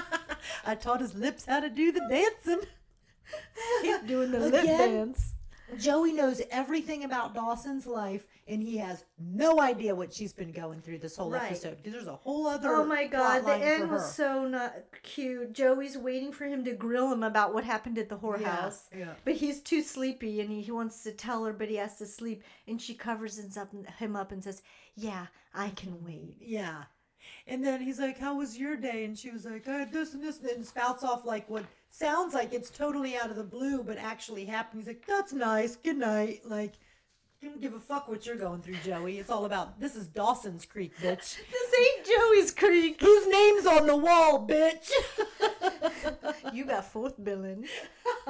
I taught his lips how to do the dancing. He's doing the lip dance. Joey knows everything about Dawson's life, and he has no idea what she's been going through this whole Right. episode. Because there's a whole other. Oh my god, the plot line for end was so not cute. Joey's waiting for him to grill him about what happened at the whorehouse. Yeah, yeah. But he's too sleepy and he, he wants to tell her, but he has to sleep. And she covers his up, him up and says, Yeah, I can wait. Yeah. And then he's like, How was your day? And she was like, uh, This and this. And spouts off like what sounds like it's totally out of the blue, but actually happened. He's like, That's nice. Good night. Like, don't give a fuck what you're going through, Joey. It's all about this is Dawson's Creek, bitch. This ain't Joey's Creek. Whose name's on the wall, bitch? You got fourth billing.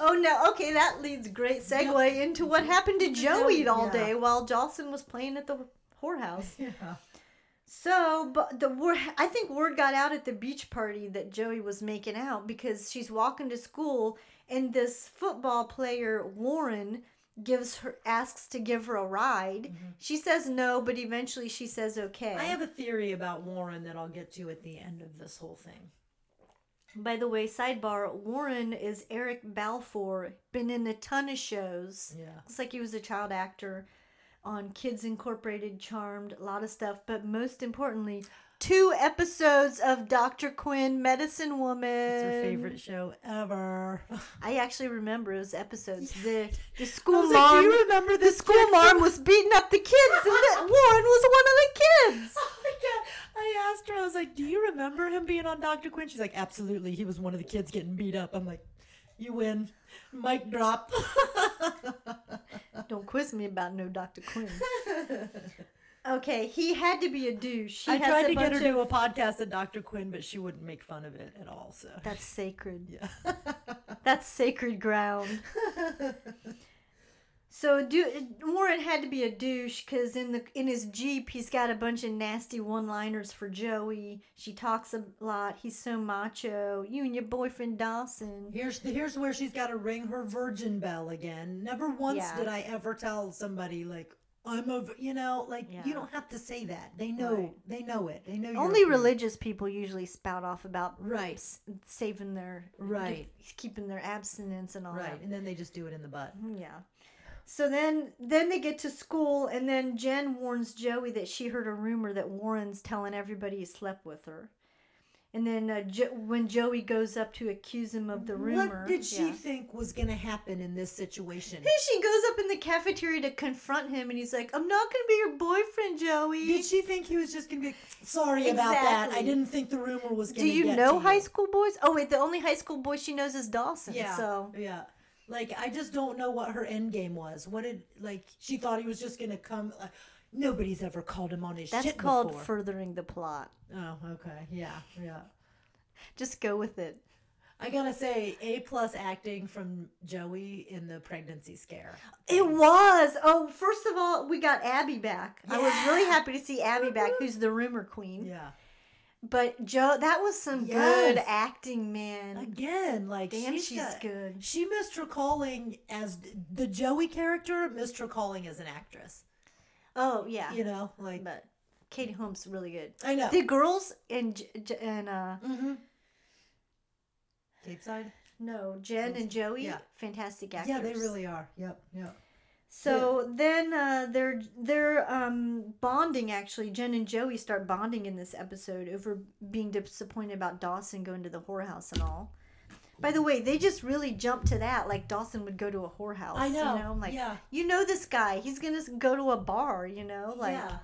Oh no, okay, that leads great segue into what happened to Joey all Yeah. day while Dawson was playing at the whorehouse. yeah. So, but the word I think word got out at the beach party that Joey was making out because she's walking to school and this football player Warren gives her asks to give her a ride. Mm-hmm. She says no, but eventually she says okay. I have a theory about Warren that I'll get to at the end of this whole thing. By the way, sidebar, Warren is Eric Balfour, been in a ton of shows. Yeah. Looks like he was a child actor on Kids Incorporated, Charmed, a lot of stuff, but most importantly, two episodes of Dr. Quinn, Medicine Woman. It's her favorite show ever. I actually remember those episodes. The the school was like, mom, Do you remember the school mom was beating up the kids, and that Warren was one of the kids. Oh my god! I asked her. I was like, "Do you remember him being on Dr. Quinn?" She's like, "Absolutely. He was one of the kids getting beat up." I'm like, "You win." Mic drop. Don't quiz me about no Dr. Quinn. Okay, he had to be a douche. He I has tried a to get bunch her to a podcast at Dr. Quinn, but she wouldn't make fun of it at all. So That's sacred. yeah. That's sacred ground. So do, Warren had to be a douche because in the in his jeep he's got a bunch of nasty one-liners for Joey. She talks a lot. He's so macho. You and your boyfriend Dawson. Here's the, here's where she's got to ring her virgin bell again. Never once Yeah. did I ever tell somebody like I'm a you know like Yeah. you don't have to say that. They know Right. they know it. They know Only religious people usually spout off about Right. s- saving their Right. keeping their abstinence and all Right, that. and then they just do it in the butt. Yeah. So then then they get to school and then Jen warns Joey that she heard a rumor that Warren's telling everybody he slept with her. And then uh, jo- when Joey goes up to accuse him of the rumor, What did she yeah. think was going to happen in this situation? And she goes up in the cafeteria to confront him, and he's like, "I'm not gonna be your boyfriend, Joey." Did she think he was just going to be sorry about that? I didn't think the rumor was going to Do you know to high you. school boys? Oh wait, the only high school boy she knows is Dawson. Yeah. So Yeah. Like I just don't know what her end game was. What did like she thought he was just going to come uh, Nobody's ever called him on his that's shit That's called before. furthering the plot. oh, okay. Yeah. Yeah. Just go with it. I got to say A plus acting from Joey in the pregnancy scare. It was. Oh, first of all, we got Abby back. I was really happy to see Abby back, who's the rumor queen. Yeah. But Joe, that was some good acting, man. Again, like Damn, she's she's got- good. She missed her calling as the Joey character, missed her calling as an actress. Oh yeah, You know, like but Katie Holmes really good. I know. The girls and and uh mm-hmm. Capeside. no Jen and Joey, Yeah. fantastic actors. Yeah, they really are. Yep. Yep. So then uh, they're they're um, bonding. Actually, Jen and Joey start bonding in this episode over being disappointed about Dawson going to the whorehouse and all. By the way, they just really jumped to that, like Dawson would go to a whorehouse. I know, You know, like yeah. you know this guy, he's gonna go to a bar. You know, like yeah.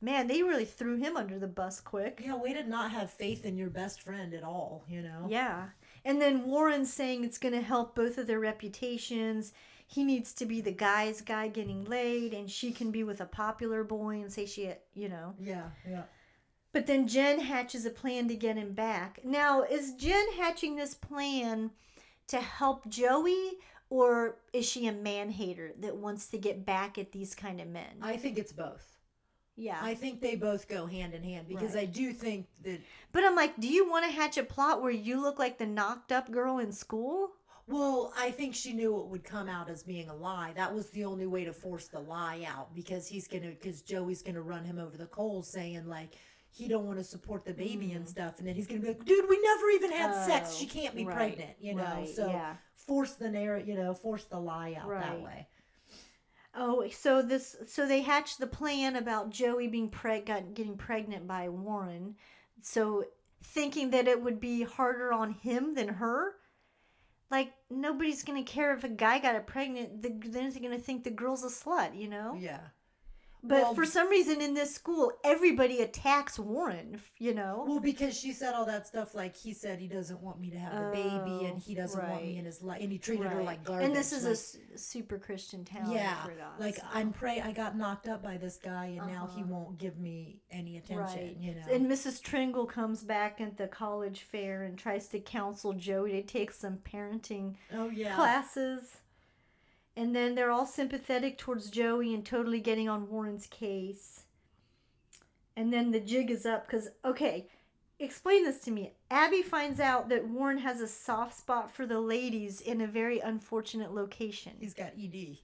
man, they really threw him under the bus quick. Yeah, way to not have faith in your best friend at all, you know? Yeah. And then Warren's saying it's going to help both of their reputations. He needs to be the guy's guy getting laid, and she can be with a popular boy and say she, you know. Yeah, yeah. But then Jen hatches a plan to get him back. Now, is Jen hatching this plan to help Joey, or is she a man hater that wants to get back at these kind of men? I think it's both. yeah. I think they both go hand in hand because Right. I do think that but I'm like, do you want to hatch a plot where you look like the knocked up girl in school? Well, I think she knew it would come out as being a lie. That was the only way to force the lie out because he's gonna, because Joey's gonna run him over the coals, saying like he don't want to support the baby and stuff, and then he's gonna be like, "Dude, we never even had sex. Mm. Oh, She can't be right, pregnant," you know. right, so yeah. force the narrative, you know, force the lie out that way. Oh, so this so they hatched the plan about Joey being preg got, getting pregnant by Warren. So thinking that it would be harder on him than her. Like nobody's gonna care if a guy got it pregnant. The, then they're gonna think the girl's a slut, you know. Yeah. But Well- for some reason in this school, everybody attacks Warren. You know. Well, because she said all that stuff, like he said he doesn't want me to have the baby, and he doesn't want me in his life, and he treated her like garbage. and this is a like- s- super Christian town. yeah, like so. I'm pray I got knocked up by this guy, and now he Uh-huh. won't give me any attention. Right. You know. And Mrs. Tringle comes back at the college fair and tries to counsel Joey to take some parenting oh yeah. classes. And then they're all sympathetic towards Joey and totally getting on Warren's case. And then the jig is up because, okay, explain this to me. Abby finds out that Warren has a soft spot for the ladies in a very unfortunate location. He's got ED.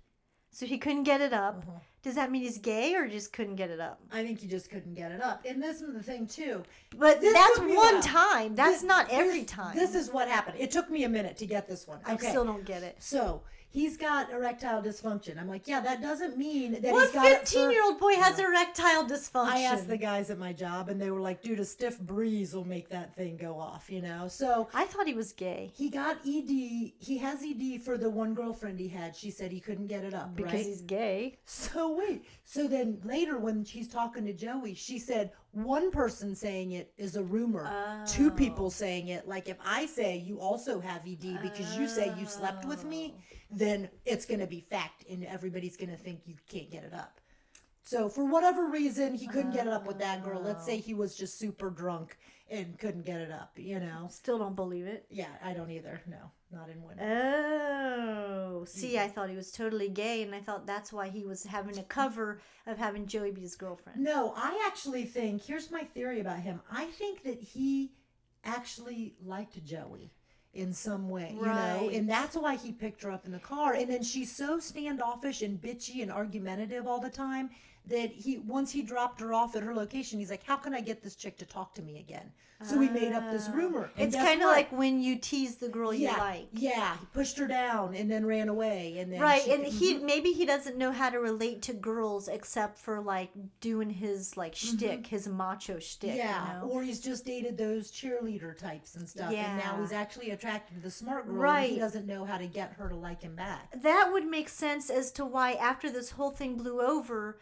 So he couldn't get it up. Uh-huh. Does that mean he's gay or just couldn't get it up? I think he just couldn't get it up. And this is the thing too. But that's took me a one time. That's This- not every this- time. This is what happened. It took me a minute to get this one. I still don't get it. So he's got erectile dysfunction. I'm like, yeah, that doesn't mean that What he's got it for- 15 year old boy has erectile dysfunction? I asked the guys at my job, and they were like, dude, a stiff breeze will make that thing go off, you know? So I thought he was gay he got ED. He has ED for the one girlfriend he had. She said he couldn't get it up, because right? he's gay. So wait. So then later, when she's talking to Joey, she said one person saying it is a rumor. Two people oh. saying it. Like if I say you also have ED because you say you slept with me, Oh. then it's going to be fact, and everybody's going to think you can't get it up. So for whatever reason, he couldn't get it up with that girl. Let's Oh. say he was just super drunk and couldn't get it up. You know? Still don't believe it. Yeah, I don't either. No, not in women. Oh, see, mm-hmm. I thought he was totally gay, and I thought that's why he was having a cover of having Joey be his girlfriend. No, I actually think here's my theory about him. I think that he actually liked Joey in some way, you know, and that's why he picked her up in the car. And then she's so standoffish and bitchy and argumentative all the time that he once he dropped her off at her location, he's like, "How can I get this chick to talk to me again?" So he made up this rumor. And It's kind of like when you tease the girl you yeah, like. yeah, he pushed her down and then ran away, and then Right, and could- he maybe he doesn't know how to relate to girls except for like doing his like shtick, his macho shtick. Mm-hmm. Yeah, you know? or he's just dated those cheerleader types and stuff, and now he's actually attracted to the smart girl. and Right. he doesn't know how to get her to like him back. that would make sense as to why after this whole thing blew over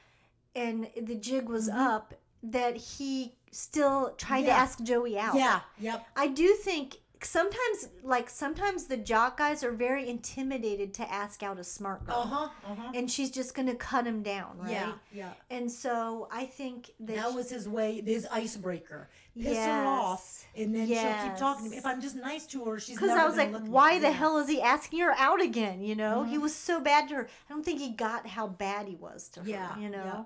and the jig was up that he still tried to Mm-hmm. Ask joey out Yeah, yep. i do think sometimes like sometimes the jock guys are very intimidated to ask out a smart girl Uh huh. Uh huh. and she's just gonna cut him down right Yeah, yeah. and so i think that, That was his way, his icebreaker. Piss her off, and then she'll keep talking to me. If I'm just nice to her, she's because I was like, why the Yeah. hell is he asking her out again? You know, he Mhm. was so bad to her. I don't think he got how bad he was to her. Yeah, you know, yeah.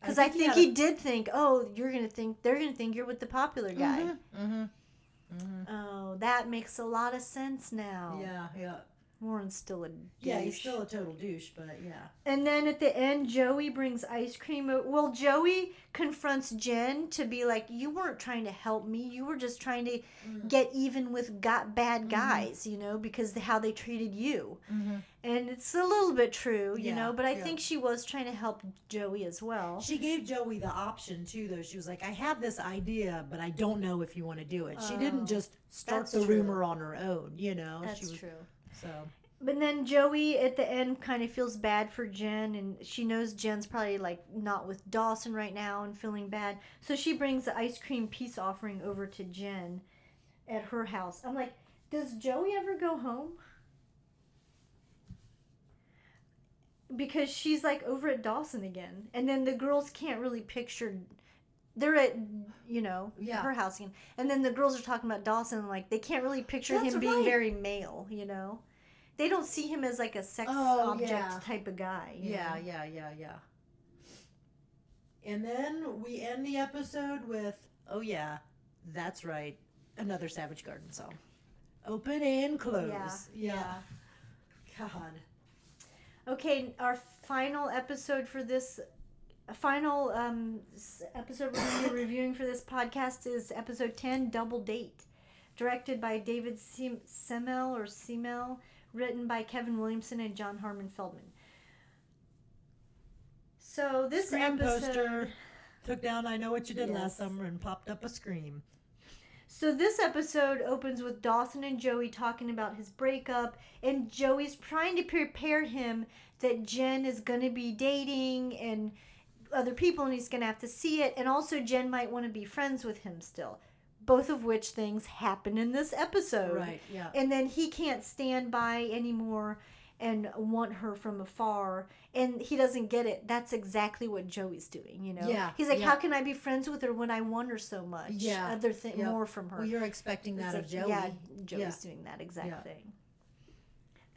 Because I, he think had he, a- did think, oh, you're gonna think they're gonna think you're with the popular guy. Mhm, mhm. Mhm. Oh, that makes a lot of sense now. Yeah, yeah. Warren's still a Yeah, he's still a total douche, but yeah. And then at the end, Joey brings ice cream. Well, Joey confronts Jen to be like, "You weren't trying to help me. You were just trying to Mm-hmm. get even with got bad guys, you know, because of how they treated you." And it's a little bit true, you Yeah, know, but I yeah. think she was trying to help Joey as well. She gave Joey the option too, though. She was like, "I have this idea, but I don't know if you want to do it." She Oh, didn't just start the true. rumor on her own, you know. That's was, true. So But then Joey at the end kind of feels bad for Jen, and she knows Jen's probably like not with Dawson right now and feeling bad. So she brings the ice cream peace offering over to Jen at her house. I'm like, does Joey ever go home? Because she's like over at Dawson again, and then the girls can't really picture. They're at you know Yeah. her house again, and then the girls are talking about Dawson like they can't really picture That's him being right. very male, you know they don't see him as like a sex Oh, object yeah. type of guy. Yeah, know? yeah, yeah, yeah. And then we end the episode with, oh yeah, that's right, another Savage Garden song. Open and close. Yeah. Yeah. God. Okay, our final episode for this final um, episode we're going to be reviewing for this podcast is episode 10 Double Date. Directed by David Sem- Semel or Semel, written by Kevin Williamson and John Harmon Feldman. So this Scream episode poster took down I Know What You Did Yes. Last Summer and popped up a scream. So this episode opens with Dawson and Joey talking about his breakup, and Joey's trying to prepare him that Jen is going to be dating and other people, and he's going to have to see it. And also, Jen might want to be friends with him still. Both of which things happen in this episode. Right, yeah. And then he can't stand by anymore and want her from afar. And he doesn't get it. That's exactly what Joey's doing, you know? Yeah, He's like, yeah. how can I be friends with her when I want her so much? Yeah, Other thing, yep. more from her. Well, you're expecting that It's of like- Joey. Yeah, Joey's Yeah. doing that exact Yeah. thing.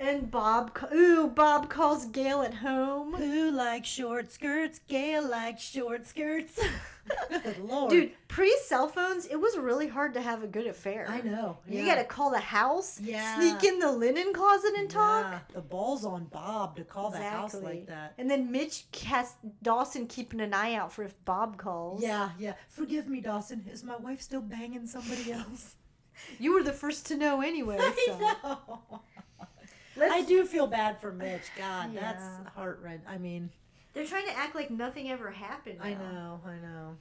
And Bob, ooh, Bob calls Gail at home. Who likes short skirts? Gail likes short skirts. Good Lord. Dude, pre cell phones, it was really hard to have a good affair. I know. You yeah. gotta call the house, Yeah. sneak in the linen closet and talk. Yeah, the ball's on Bob to call the house like that. And then Mitch has Dawson keeping an eye out for if Bob calls. Yeah, yeah. Forgive me, Dawson. Is my wife still banging somebody else? You were the first to know anyway. So. I know. Let's- I do feel bad for Mitch. God, Yeah. that's heart rent. I mean, They're trying to act like nothing ever happened. I know, I know.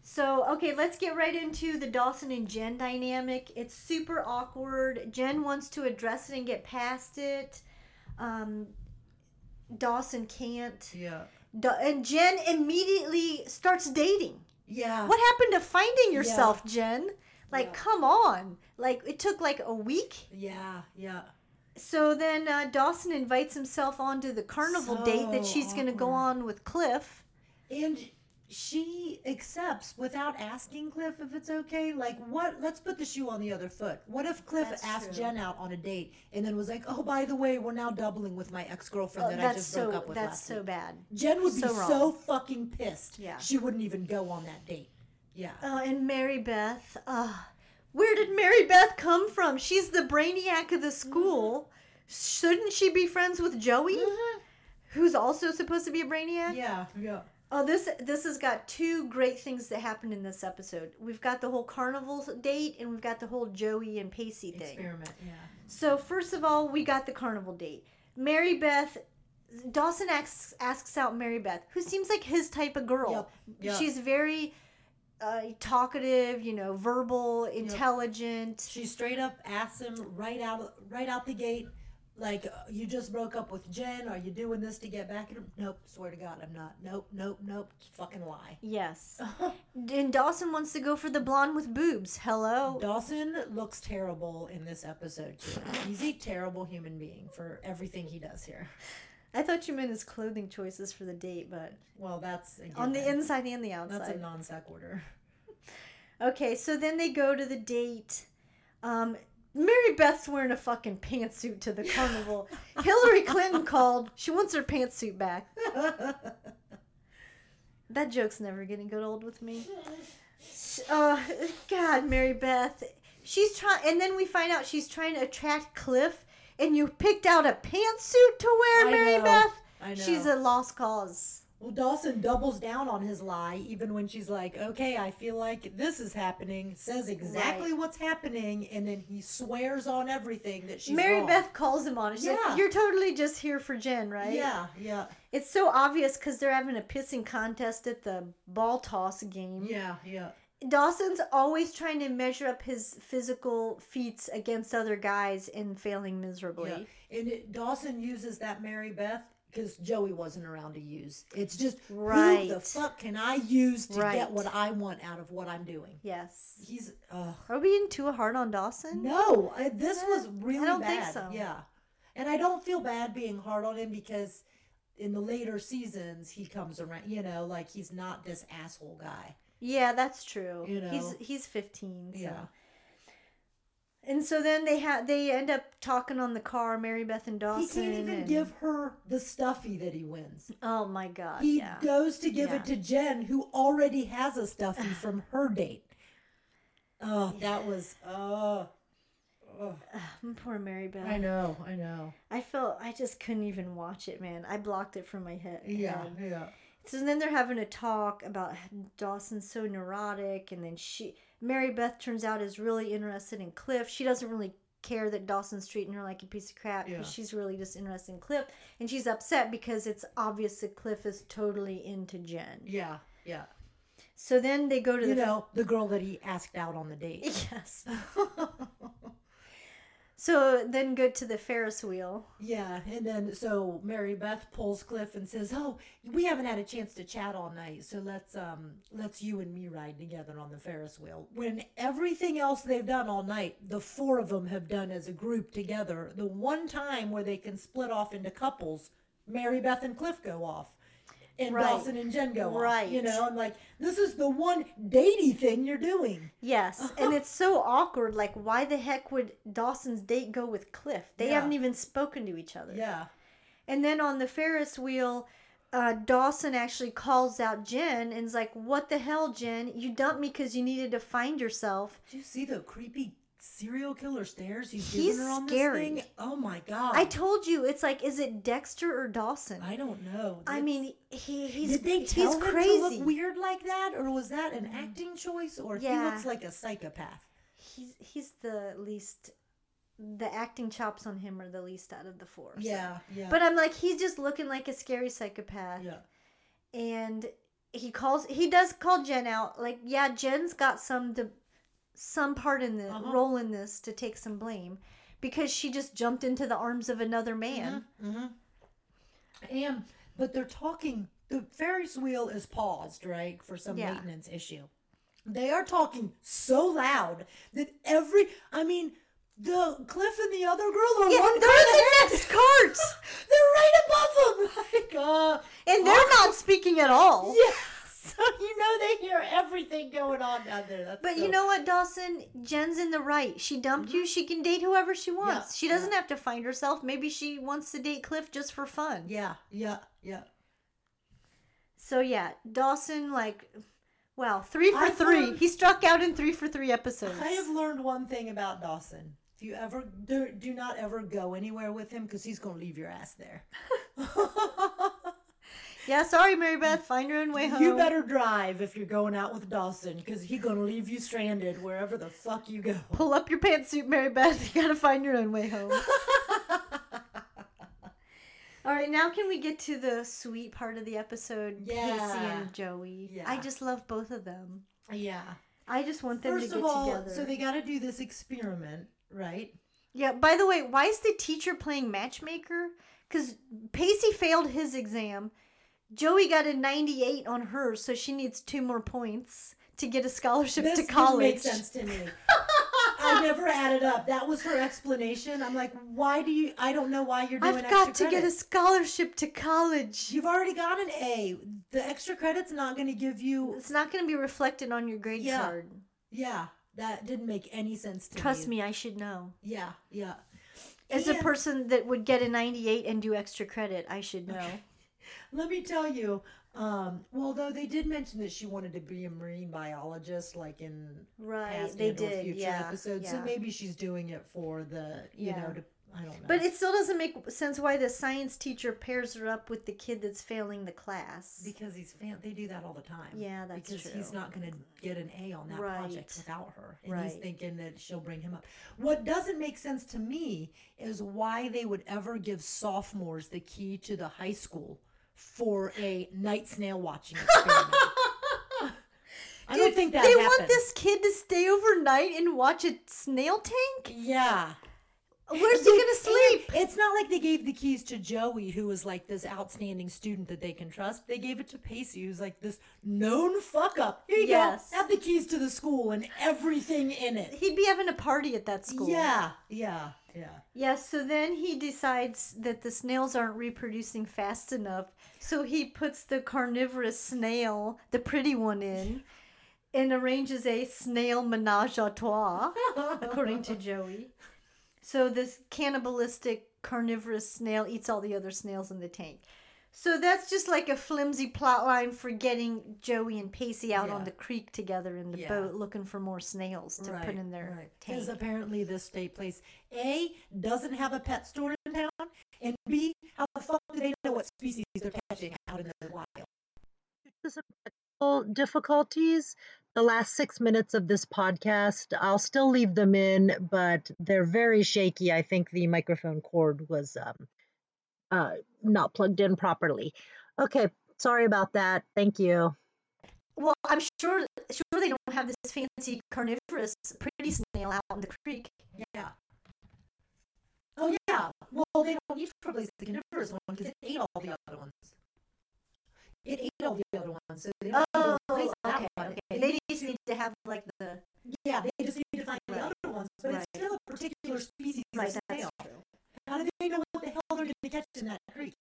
So, okay, let's get right into the Dawson and Jen dynamic. It's super awkward. Jen wants to address it and get past it. Um, Dawson can't. Yeah. Da- and Jen immediately starts dating. Yeah. What happened to finding yourself, Jen? Like, Yeah. come on. Like, it took like a week. Yeah, yeah. So then uh, Dawson invites himself onto the carnival date that she's going to go on with Cliff. And she accepts without asking Cliff if it's okay. Like, what? Let's put the shoe on the other foot. What if Cliff That's asked true. Jen out on a date and then was like, "Oh, by the way, we're now doubling with my ex girlfriend Oh, that I just so broke up with that's so week." bad. Jen would be so so, fucking pissed. Yeah. She wouldn't even go on that date. Yeah. Oh, and Mary Beth. Uh, where did Mary Beth come from? She's the brainiac of the mm-hmm. school. Shouldn't she be friends with Joey, mm-hmm. who's also supposed to be a brainiac? Yeah. Yeah. Oh, this this has got two great things that happened in this episode. We've got the whole carnival date, and we've got the whole Joey and Pacey thing. Experiment. Yeah. So first of all, we got the carnival date. Mary Beth. Dawson asks asks out Mary Beth, who seems like his type of girl. Yep, yep. She's very uh, talkative, you know, verbal, intelligent. She straight up asks him right out right out the gate, like, uh, "You just broke up with Jen. Are you doing this to get back at him?" Nope. Swear to God, I'm not. Nope. Nope. Nope. Fucking lie. Yes. and Dawson wants to go for the blonde with boobs. Hello. Dawson looks terrible in this episode too. He's a terrible human being for everything he does here. I thought you meant his clothing choices for the date, but Well, that's on the inside and the outside. That's a non sequitur. Okay, so then they go to the date. Um, Mary Beth's wearing a fucking pantsuit to the carnival. Hillary Clinton called. She wants her pantsuit back. That joke's never gonna get old with me. Uh, God, Mary Beth. She's trying, and then we find out she's trying to attract Cliff, and you picked out a pantsuit to wear, I Mary know. Beth. I know. She's a lost cause. Well, Dawson doubles down on his lie, even when she's like, okay, I feel like this is happening, says exactly Right. what's happening, and then he swears on everything that she's Mary wrong. Beth calls him on it. She's Yeah. like, "You're totally just here for Jen, right?" Yeah, yeah, It's so obvious because they're having a pissing contest at the ball toss game. yeah, yeah. Dawson's always trying to measure up his physical feats against other guys and failing miserably. yeah. And it, Dawson uses that Mary Beth because Joey wasn't around to use. It's just, who Right. the fuck can I use to Right. get what I want out of what I'm doing? Yes. He's, ugh. Are we being too hard on Dawson? No, I, this Eh, was really I don't bad. think so. Yeah, and I don't feel bad being hard on him because in the later seasons he comes around. You know, like he's not this asshole guy. Yeah, that's true. You He's know. he's 15. So. Yeah. And so then they had they end up talking on the car, Mary Beth and Dawson. He can't even and- give her the stuffy that he wins. Oh my god. He yeah. goes to give Yeah. it to Jen, who already has a stuffy from her date. Oh, that was oh, oh. Mm, poor Mary Beth. I know, I know. I felt I just couldn't even watch it, man. I blocked it from my head. Yeah, yeah. So then they're having a talk about Dawson's so neurotic, and then she, Mary Beth, turns out is really interested in Cliff. She doesn't really care that Dawson's treating her like a piece of crap because Yeah. she's really just interested in Cliff, and she's upset because it's obvious that Cliff is totally into Jen. Yeah, yeah. So then they go to You the know, the girl that he asked out on the date. yes. So then go to the Ferris wheel. yeah, and then so Mary Beth pulls Cliff and says, "Oh, we haven't had a chance to chat all night, so let's um let's you and me ride together on the Ferris wheel." When everything else they've done all night, the four of them have done as a group together. The one time where they can split off into couples, Mary Beth and Cliff go off. And Right. Dawson and Jen go. Right. You know, I'm like, this is the one datey thing you're doing. Yes, and it's so awkward. Like, why the heck would Dawson's date go with Cliff? They Yeah. haven't even spoken to each other. Yeah. And then on the Ferris wheel, uh, Dawson actually calls out Jen and is like, "What the hell, Jen? You dumped me because you needed to find yourself." Do you see the creepy serial killer stares he's, He's giving her on scary. this thing? Oh my god! I told you, it's like, is it Dexter or Dawson? I don't know. I mean, he he's did they tell he's him crazy. to look weird like that, or was that an acting choice, or he looks like a psychopath? He's he's the least. The acting chops on him are the least out of the four. so. Yeah, yeah. But I'm like, he's just looking like a scary psychopath. yeah, and he calls he does call Jen out like yeah Jen's got some to, some part in the Uh-huh. role in this to take some blame because she just jumped into the arms of another man hmm And but they're talking. The Ferris wheel is paused, right, for some Yeah. maintenance issue. They are talking so loud that every. I mean, the Cliff and the other girl are yeah one they're the next cart They're right above them. Like, uh, and they're not speaking at all yeah. So you know they hear everything going on down there. That's but so- you know what Dawson Jen's in the right she dumped you she can date whoever she wants Mm-hmm. Yeah, she doesn't have to find herself maybe she wants to date Cliff just for fun Yeah, yeah, yeah. so yeah Dawson like Wow, three for I've three. learned- He struck out in three for three episodes. I have learned one thing about Dawson. If you ever do, do not ever go anywhere with him because he's gonna leave your ass there. Yeah, sorry, Mary Beth. Find your own way home. you better drive if you're going out with Dawson because he's gonna leave you stranded wherever the fuck you go. pull up your pantsuit, Mary Beth. You gotta find your own way home. All right, now can we get to the sweet part of the episode? Pacey Yeah. and Joey. Yeah. I just love both of them. yeah. I just want them First to of get all, together. so they got to do this experiment, right? Yeah, by the way, why is the teacher playing matchmaker? Because Pacey failed his exam. Joey got a 98 on hers, so she needs two more points to get a scholarship This to didn't college. make sense to me. I never added up. That was her explanation. I'm like, why do you? I don't know why you're doing I've got to get a scholarship to college. You've already got an A. The extra credit's not going to give you. It's not going to be reflected on your grade Yeah. card. Yeah, that didn't make any sense to Trust me. Trust me, I should know. Yeah, yeah. As a person that would get a 98 and do extra credit, I should know. Let me tell you. Um, well, though they did mention that she wanted to be a marine biologist, like in Right, past they did, future yeah, episodes. So maybe she's doing it for the, you Yeah. know, to I don't know. But it still doesn't make sense why the science teacher pairs her up with the kid that's failing the class. because he's fan- they do that all the time. Yeah, that's because true. he's not going to get an A on that Right. project without her, and he's thinking that she'll bring him up. What doesn't make sense to me is why they would ever give sophomores the key to the high school for a night snail watching experiment. I don't think that they happened. want this kid to stay overnight and watch a snail tank. Yeah. Where's he gonna sleep? It's not like they gave the keys to Joey, who was like this outstanding student that they can trust. They gave it to Pacey, who's like this known fuck up. Here you Yes. go. Have the keys to the school and everything in it. He'd be having a party at that school. Yeah, yeah, yeah. Yeah, so then he decides that the snails aren't reproducing fast enough. So he puts the carnivorous snail, the pretty one, in. and arranges a snail menage a trois, according to Joey. So this cannibalistic carnivorous snail eats all the other snails in the tank. So that's just like a flimsy plot line for getting Joey and Pacey out on the creek together in the Yeah. boat looking for more snails to put in their tank. Because apparently this state place A doesn't have a pet store in town, and B, how the fuck do they know what species they're catching out in the wild? to some technical difficulties. The last six minutes of this podcast, I'll still leave them in, but they're very shaky. I think the microphone cord was um, uh, not plugged in properly. Okay, sorry about that. Thank you. Well, I'm sure sure they don't have this fancy carnivorous pretty snail out in the creek. Yeah. Oh yeah. Well, they don't need to replace the carnivorous one because it ate all the other ones. It ate all the other ones, so they don't need to Oh, replace that okay, one. okay. They They just need to have like the yeah, they just need to find the other ones, but Right. it's still a particular species right. of That's snail. true. How do they know going to catch in that creek?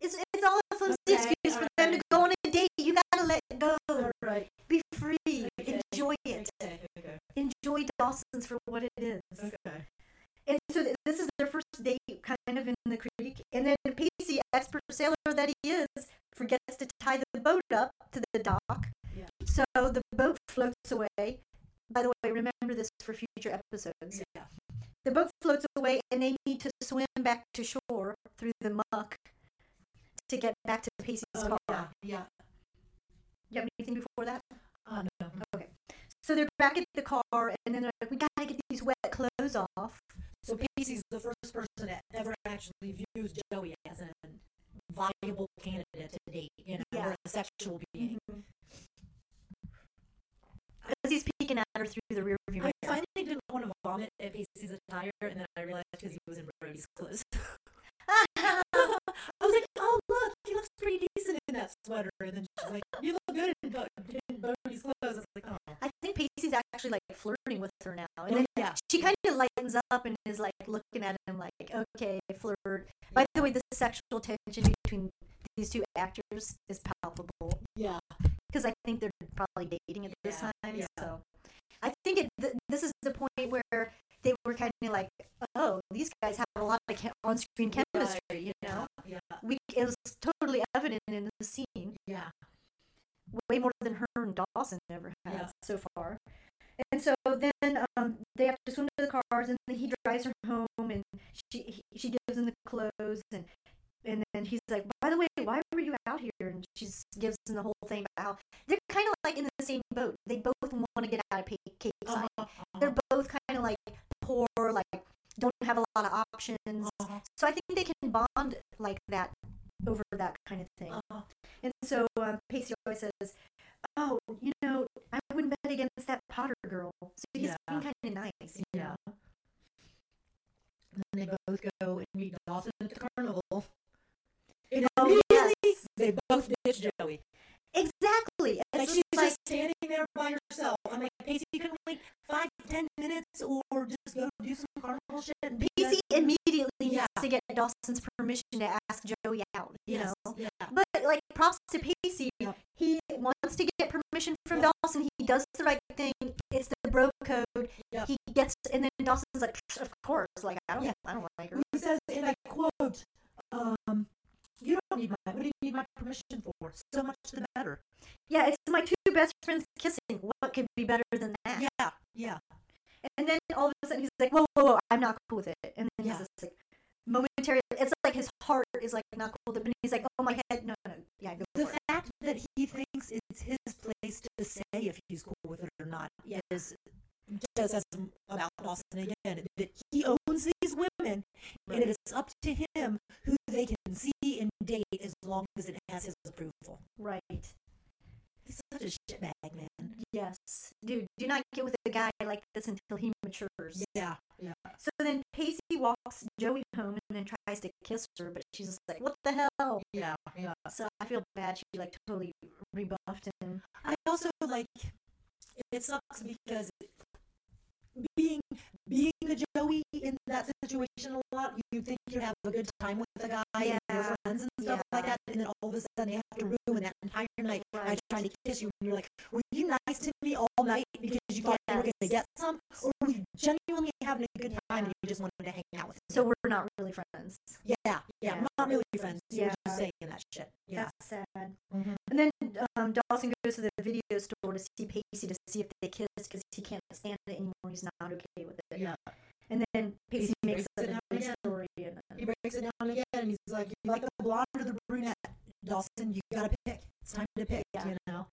It's it's all a flimsy Okay, excuse for them to go on a date. You gotta let go. right. Be free. Okay. Enjoy it. Okay. Enjoy Dawson's for what it is. Okay. And so th- this is their first date, kind of in the creek. And then Pacey, expert sailor that he is, forgets to tie the boat up to the dock. Yeah. So the boat floats away. By the way, remember this for future episodes. Yeah. The boat floats away, and they need to swim back to shore through the muck to get back to Pacey's Oh, car. yeah. Yeah. You have anything before that? Oh, no. Okay. So they're back at the car, and then they're like, "We gotta get these wet clothes off." So Pacey's the first person that ever actually views Joey as a viable candidate to date, you know, Yeah. or a sexual being. As he's peeking at her through the rear view I mirror. finally didn't want to vomit at Pacey's attire, and then I realized because he was in Bodie's clothes. I was like, oh, look, he looks pretty decent in that sweater. And then she's like, you look good in, Bo- in Bodie's clothes. I was like, oh. I think Pacey's actually like flirting with her now. And Oh, then yeah. she kind of lightens up and is like looking at him like, okay, flirt. By the way, the sexual tension between these two actors is palpable Yeah. because I think they're probably dating at this Yeah, time. yeah. So I think it, th- this is the point where they were kind of like, oh, these guys have a lot of che- on-screen chemistry, Right, you know? Yeah. We, it was totally evident in the scene. Yeah. way more than her and Dawson ever had so far. And so then um, they have to swim to the cars, and then he drives her home, and she he, she gives him the clothes, and and then he's like, "By the way, why were you out here?" And she gives him the whole thing about how they're kind of like in the same boat. They both want to get out of Cape Side. Uh-huh, They're both kind of like poor, like don't have a lot of options. uh-huh, So I think they can bond like that over that kind of thing. uh-huh. And so um, Pacey always says, "Oh, you know, I wouldn't bet against that Potter girl." So he's Yeah. kind of nice. you Yeah. know? And then they both go and meet Dawson at the carnival. And Oh, immediately, yes. they both ditch Joey. Exactly. Like she's like just standing there by herself. I'm like, Pacey, you can wait five, ten minutes or just go do some carnival shit. And Pacey done." immediately Yeah. needs to get Dawson's permission to ask Joey out. You Yes, know. Yeah. But like props to Pacey, Yep. he wants to get permission from. Dawson. He does the right thing. It's the bro code. Yep. He gets, and then Dawson's like, "Psh, "Of course, like I don't, Yeah. I don't like her." He says, and I quote, um, you don't need my, what do you need my permission for? So much the better. Yeah, it's my two best friends kissing. What could be better than that? Yeah, yeah. And then all of a sudden he's like, whoa, whoa, whoa, I'm not cool with it. And then Yeah. he's just like, momentary. It's like his heart is like not cool with it, but he's like, oh my head, no, no, yeah, go The for it. fact that he thinks it's his place to say if he's cool with it or not Yeah. is just as about Dawson again. That he owns these women, and it is up to him who they can see and date as long as it has his approval. Right. He's such a shitbag, man. Yes. Dude, do not get with a guy like this until he matures. Yeah, yeah. So then Pacey walks Joey home and then tries to kiss her, but she's just like, what the hell? Yeah, yeah. So I feel bad. She like totally rebuffed him. I also like it sucks because being a Joey in that situation a lot, you think you have a good time with a guy and your friends and stuff like that, and then all of a sudden they have to ruin that entire night by trying to kiss you, and you're like, were you nice to me all night because you thought you were going to get some, or were you genuinely having a good time and you just wanted to hang out with me? So we're not really friends. yeah, yeah, Yeah. not really friends. Yeah. just saying that shit. Yeah. That's sad. Mhm. And then um, Dawson goes to the video store to see Pacey to see if they kiss because he can't stand it anymore. He's not okay with it. Yeah. And then Pacey He makes breaks up it a down again. story. And He breaks it down again and he's like, You like the blonde or the brunette? Dawson, you gotta pick. It's time to pick, Yeah. you know?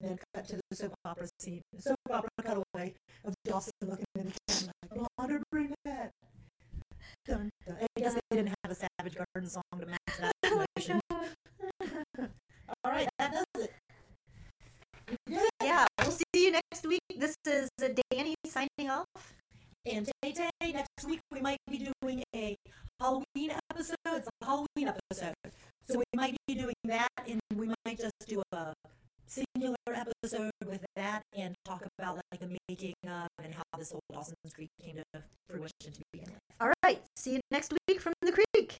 And then cut to the soap opera scene. The soap opera cutaway of Dawson looking in the camera like, blonde or brunette? Dun, dun. I guess they didn't have a Savage Garden song to match that. All right, that does it. We did it. yeah, we'll see you next week. This is uh, Dani signing off. And Tay next week we might be doing a Halloween episode. It's a Halloween episode. So we might be doing that and we might just do a singular episode with that and talk about like the making of and how this whole Dawson's Creek came to fruition to begin with. All right, see you next week from the creek.